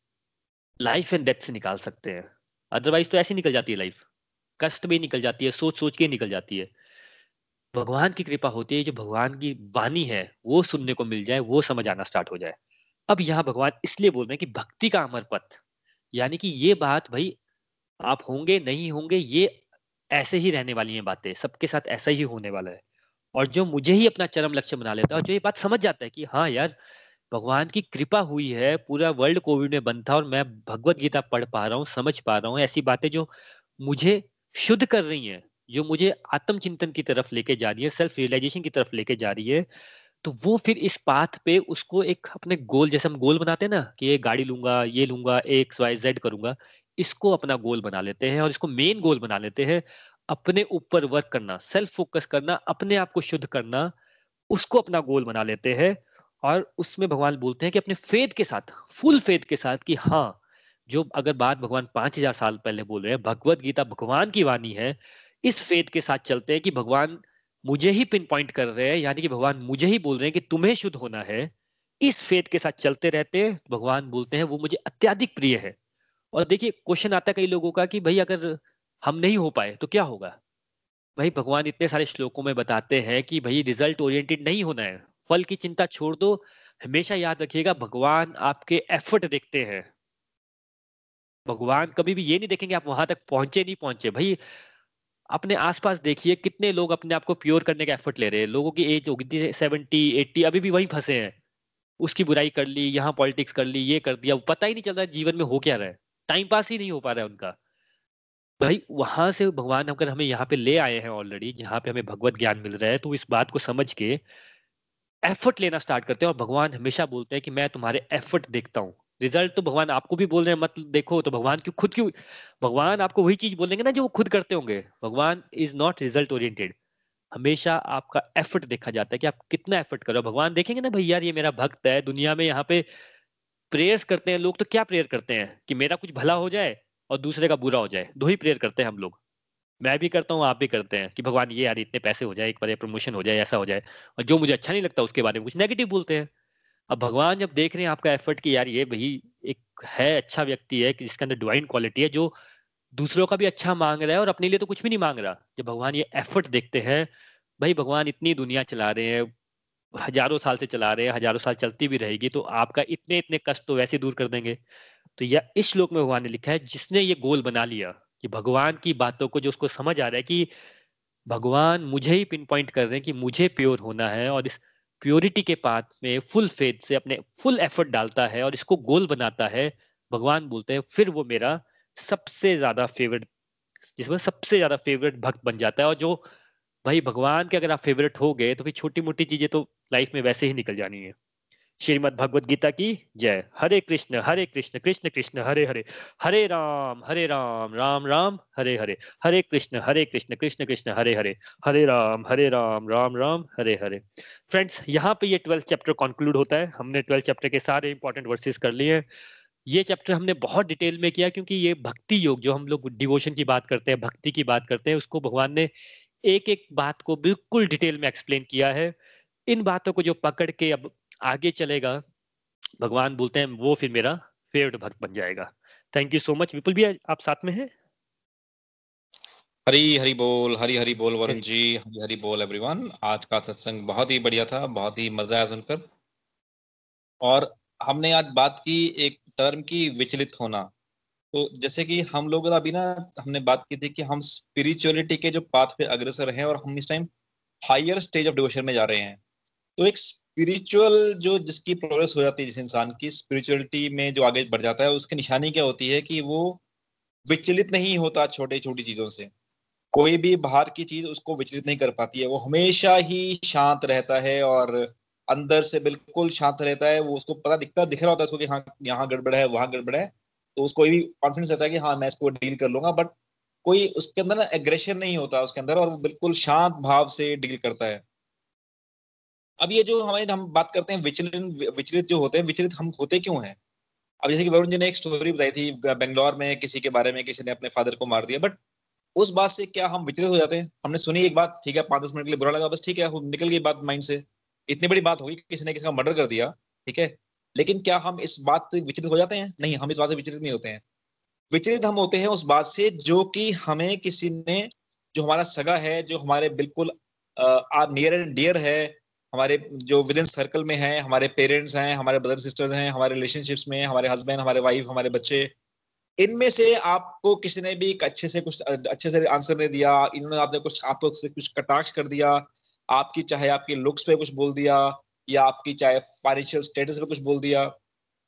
लाइफ एंड डेथ से निकाल सकते हैं। अदरवाइज़ तो ऐसी निकल जाती है लाइफ कष्ट में निकल जाती है सोच सोच के निकल जाती है। भगवान की कृपा होती है, जो भगवान की वाणी है, वो सुनने को मिल जाए, वो समझ आना स्टार्ट हो जाए। अब यहाँ भगवान इसलिए बोल रहे हैं कि भक्ति का अमर पथ यानी कि ये बात भाई आप होंगे, नहीं होंगे, ये ऐसे ही रहने वाली हैं बातें, सबके साथ ऐसा ही होने वाला है। और जो मुझे ही अपना चरम लक्ष्य बना लेता है और जो ये बात समझ जाता है कि हाँ यार, भगवान की कृपा हुई है, पूरा वर्ल्ड कोविड में बंद था और मैं भगवत गीता पढ़ पा रहा हूँ, समझ पा रहा हूँ, ऐसी बातें जो मुझे शुद्ध कर रही हैं। जो मुझे आत्मचिंतन की तरफ़ लेके जा रही है सेल्फ रियलाइजेशन की तरफ़ लेके जा रही है तो वो फिर इस पाथ पे उसको एक अपने गोल जैसे हम गोल बनाते हैं ना, कि ये गाड़ी लूँगा, ये लूँगा एक्स वाई जेड करूँगा, इसको अपना गोल बना लेते हैं और इसको मेन गोल बना लेते हैं, अपने ऊपर वर्क करना सेल्फ फोकस करना, अपने आप को शुद्ध करना, उसको अपना गोल बना लेते हैं और उसमें भगवान बोलते हैं कि अपने फेद के साथ फुल फेद के साथ कि हाँ जो अगर बात भगवान पाँच हज़ार साल पहले बोल रहे हैं, भगवत गीता भगवान की वाणी है इस फेद के साथ चलते हैं कि भगवान मुझे ही पिन पॉइंट कर रहे हैं, यानी कि भगवान मुझे ही बोल रहे हैं कि तुम्हें शुद्ध होना है। इस फेथ के साथ चलते रहते भगवान बोलते हैं, वो मुझे अत्याधिक प्रिय है। और देखिए क्वेश्चन आता है कई लोगों का कि भाई अगर हम नहीं हो पाए तो क्या होगा? भाई, भगवान इतने सारे श्लोकों में बताते हैं कि भाई रिज़ल्ट ओरिएंटेड नहीं होना है। फल की चिंता छोड़ दो, हमेशा याद रखिएगा, भगवान आपके एफर्ट देखते हैं। भगवान कभी भी ये नहीं देखेंगे, आप वहाँ तक पहुँचे नहीं पहुँचे। भाई अपने आसपास देखिए कितने लोग अपने आप को प्योर करने का एफर्ट ले रहे हैं। लोगों की एज होगी सेवेंटी एट्टी अभी भी वही फंसे हैं। उसकी बुराई कर ली, यहाँ पॉलिटिक्स कर ली, ये कर दिया। पता ही नहीं चल रहा है जीवन में हो क्या रहा है। टाइम पास ही नहीं हो पा रहा है उनका। भाई, वहाँ से भगवान अगर हमें यहाँ पे ले आए हैं ऑलरेडी जहाँ पे हमें भगवत ज्ञान मिल रहा है। तो इस बात को समझ के एफर्ट लेना स्टार्ट करते हैं और भगवान हमेशा बोलते हैं कि मैं तुम्हारे एफर्ट देखता हूँ। रिज़ल्ट तो भगवान आपको भी बोल रहे हैं, मत देखो तो भगवान क्यों, खुद क्यों, भगवान आपको वही चीज़ बोलेंगे ना जो वो खुद करते होंगे। भगवान इज़ नॉट रिज़ल्ट ओरिएंटेड हमेशा आपका एफर्ट देखा जाता है कि आप कितना एफर्ट करो भगवान देखेंगे ना, भैया, ये मेरा भक्त है, दुनिया में यहाँ पे प्रेयर्स करते हैं लोग तो क्या प्रेयर करते हैं? कि मेरा कुछ भला हो जाए और दूसरे का बुरा हो जाए। दो ही प्रेयर करते हैं हम लोग। मैं भी करता हूँ, आप भी करते हैं कि भगवान, ये यार, इतने पैसे हो जाए, एक बार ये प्रमोशन हो जाए, ऐसा हो जाए। और जो मुझे अच्छा नहीं लगता उसके बारे में कुछ नेगेटिव बोलते हैं। अब भगवान जब देख रहे हैं आपका एफर्ट कि यार ये भाई एक है अच्छा व्यक्ति है, कि जिसके अंदर डिवाइन क्वालिटी है, जो दूसरों का भी अच्छा मांग रहा है और अपने लिए तो कुछ भी नहीं मांग रहा। जब भगवान ये एफर्ट देखते हैं, भाई भगवान इतनी दुनिया चला रहे हैं, हज़ारों साल से चला रहे हैं, हज़ारों साल चलती भी रहेगी तो आपका इतने इतने कष्ट तो वैसे दूर कर देंगे। तो यह इस श्लोक में भगवान ने लिखा है, जिसने ये गोल बना लिया, कि भगवान की बातों को जो उसको समझ आ रहा है कि भगवान मुझे ही पिन पॉइंट कर रहे हैं कि मुझे प्योर होना है और इस प्योरिटी के पाथ में फुल फेथ से अपने फुल एफर्ट डालता है और इसको गोल बनाता है, भगवान बोलते हैं, फिर वो मेरा सबसे ज़्यादा फेवरेट जिसमें सबसे ज़्यादा फेवरेट भक्त बन जाता है और जो, भाई भगवान के अगर आप फेवरेट हो गए तो फिर छोटी मोटी चीज़ें तो लाइफ में वैसे ही निकल जानी है। श्रीमद भगवत गीता की जय। हरे कृष्ण हरे कृष्ण कृष्ण कृष्ण, हरे हरे। हरे राम हरे राम राम राम, हरे हरे। हरे कृष्ण हरे कृष्ण कृष्ण कृष्ण, हरे हरे। हरे राम हरे राम राम राम, हरे हरे। फ्रेंड्स यहाँ पे ये ट्वेल्थ चैप्टर कंक्लूड होता है। हमने ट्वेल्थ चैप्टर के सारे इंपॉर्टेंट वर्सेस कर लिए हैं। ये चैप्टर हमने बहुत डिटेल में किया क्योंकि ये भक्ति योग, जो हम लोग डिवोशन की बात करते हैं, भक्ति की बात करते हैं, उसको भगवान ने एक एक बात को बिल्कुल डिटेल में एक्सप्लेन किया है। इन बातों को जो पकड़ के अब आगे चलेगा। भगवान बोलते हैं वो फिर मेरा फेवरेट भक्त बन जाएगा। Thank you so much Vipul भी आप साथ में हैं? हरी हरी बोल हरी हरी बोल वरुण जी। हरी हरी बोल एवरीवन आज का सत्संग बहुत ही बढ़िया था बहुत ही मज़ा आया सुनकर। और हमने आज बात की एक टर्म की विचलित होना। तो जैसे कि हम लोग अभी ना हमने बात की थी कि हम स्पिरिचुअलिटी के जो पाथ पे अग्रसर हैं और हम इस time higher stage of devotion में जा रहे हैं। तो एक स्पिरिचुअल जो जिसकी प्रोग्रेस हो जाती है, जिस इंसान की स्पिरिचुअलिटी में जो आगे बढ़ जाता है, उसकी निशानी क्या होती है कि वो विचलित नहीं होता छोटे छोटी चीज़ों से। कोई भी बाहर की चीज़ उसको विचलित नहीं कर पाती है। वो हमेशा ही शांत रहता है और अंदर से बिल्कुल शांत रहता है। वो उसको पता दिखता, दिख रहा होता है उसको कि हाँ यहाँ गड़बड़ है, वहाँ गड़बड़ है। तो उसको भी कॉन्फिडेंस रहता है कि हाँ मैं इसको डील कर लूँगा। बट कोई उसके अंदर ना एग्रेशन नहीं होता, उसके अंदर और वो बिल्कुल शांत भाव से डील करता है। अब ये जो हमारे हम बात करते हैं विचलित विचलित जो होते हैं, विचलित हम होते क्यों हैं? अब जैसे कि वरुण जी ने एक स्टोरी बताई थी, बेंगलोर में किसी के बारे में किसी ने अपने फादर को मार दिया बट उस बात से क्या हम विचलित हो जाते हैं? हमने सुनी एक बात, ठीक है, पाँच दस मिनट के लिए बुरा लगा, बस ठीक है निकल गई बात माइंड से। इतनी बड़ी बात होगी, किसी ने किसी का मर्डर कर दिया, ठीक है? लेकिन क्या हम इस बात से विचलित हो जाते हैं? नहीं, हम इस बात से विचलित नहीं होते हैं। विचलित हम होते हैं उस बात से जो कि हमें किसी ने, जो हमारा सगा है, जो हमारे बिल्कुल नियर एंड डियर है हमारे जो विद इन सर्कल में है, हमारे पेरेंट्स हैं, हमारे ब्रदर सिस्टर्स हैं, हमारे रिलेशनशिप्स में, हमारे हस्बैंड हमारे वाइफ हमारे बच्चे, इनमें से आपको किसी ने भी अच्छे से कुछ, अच्छे से आंसर नहीं दिया, इन्होंने आपने कुछ, आपको कुछ कटाक्ष कर दिया, आपकी चाहे आपके लुक्स पे कुछ बोल दिया, या आपकी चाहे फाइनेंशियल स्टेटस पे कुछ बोल दिया,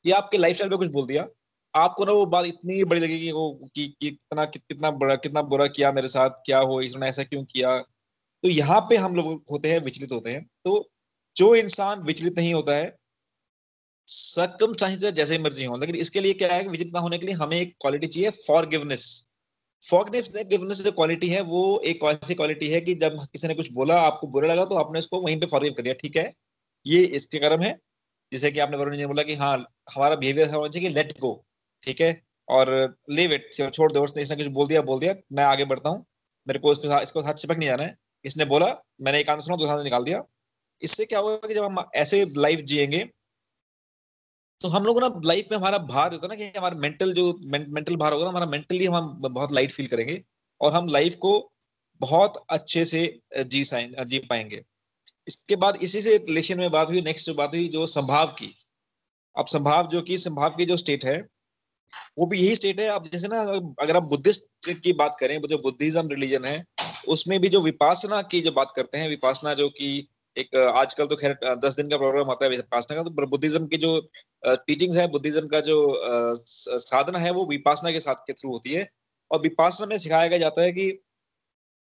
या आपके लाइफ पे कुछ बोल दिया, आपको ना वो बात इतनी बड़ी लगेगी वो, कि कितना कितना बुरा कितना बुरा किया मेरे साथ, क्या हो इसने ऐसा क्यों किया? तो यहाँ पे हम लोग होते हैं, विचलित होते हैं। तो जो इंसान विचलित नहीं होता है सकम जैसे मर्ज़ी हो, लेकिन इसके लिए क्या है विचलित ना होने के लिए हमें एक क्वालिटी चाहिए फॉरगिवनेस फॉरगिवनेस जो क्वालिटी है, वो एक ऐसी क्वालिटी है कि जब किसी ने कुछ बोला, आपको बुरा लगा तो आपने उसको वहीं पे फॉरगिव कर दिया, ठीक है? ये इसके कर्म है। जैसे कि आपने वरुण जी ने बोला कि हाँ हमारा बिहेवियर ऐसा होना चाहिए कि लेट गो ठीक है? और लिव इट छोड़ दो, उसने इसने कुछ बोल दिया बोल दिया, मैं आगे बढ़ता हूँ। मेरे को इसको इसको हाथ चिपक नहीं जाना है। इसने बोला, मैंने एक आंसर सुना दूसरा निकाल दिया। इससे क्या होगा कि जब हम ऐसे लाइफ जिएँगे तो हम लोग ना लाइफ में हमारा भार होता है ना कि हमारा मेंटल जो मेंटल भार होगा ना, हमारा मेंटली हम बहुत लाइट फील करेंगे और हम लाइफ को बहुत अच्छे से जी जी पाएँगे। इसके बाद इसी से रिलेशन में बात हुई नेक्स्ट बात हुई, जो संभाव की। अब संभाव जो की, संभाव की जो स्टेट है, वो भी यही स्टेट है। अब जैसे ना, अगर आप बुद्धिस्ट की बात करें, जो बुद्धिज्म रिलीजन है उसमें भी जो विपासना की जो बात करते हैं, विपासना जो कि एक, आजकल तो खैर, दस दिन का प्रोग्राम होता है विपासना का तो बुद्धिज्म की जो टीचिंग्स है, बुद्धिज्म का जो साधना है, वो विपासना के साथ के थ्रू होती है। और विपासना में सिखाया गया जाता है कि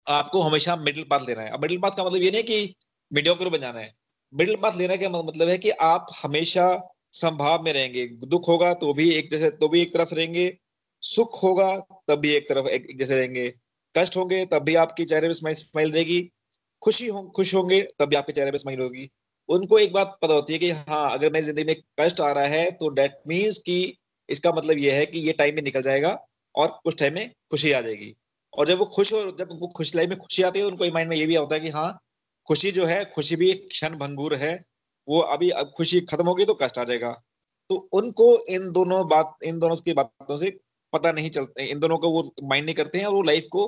आपको हमेशा मिडिल पाथ लेना है। मिडिल पाथ का मतलब ये नहीं कि मीडियोकर बनाना है। मिडिल पाथ लेना का मतलब है कि आप हमेशा संभाव में रहेंगे। दुख होगा तो भी एक जैसे तो भी एक तरफ़ रहेंगे, सुख होगा तब भी एक तरफ़ एक जैसे रहेंगे। कष्ट होंगे, तब भी आपके चेहरे पे स्माइल रहेगी। खुशी हो, खुश होंगे, तब भी आपके चेहरे पे स्माइल होगी। उनको एक बात पता होती है कि हाँ अगर मेरी ज़िंदगी में कष्ट आ रहा है तो डेट मीन्स कि इसका मतलब ये है कि ये टाइम में निकल जाएगा और कुछ टाइम में खुशी आ जाएगी। और जब वो खुश हो, जब वो खुश लाइफ में खुशी आती है तो उनको माइंड में ये भी होता है कि हाँ खुशी जो है, खुशी भी एक क्षण भंगूर है। वो अभी अब खुशी खत्म होगी तो कष्ट आ जाएगा। तो उनको इन दोनों बात, इन दोनों की बातों से पता नहीं चलते, इन दोनों को वो माइंड नहीं करते हैं और वो लाइफ को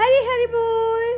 हरी हरी बोल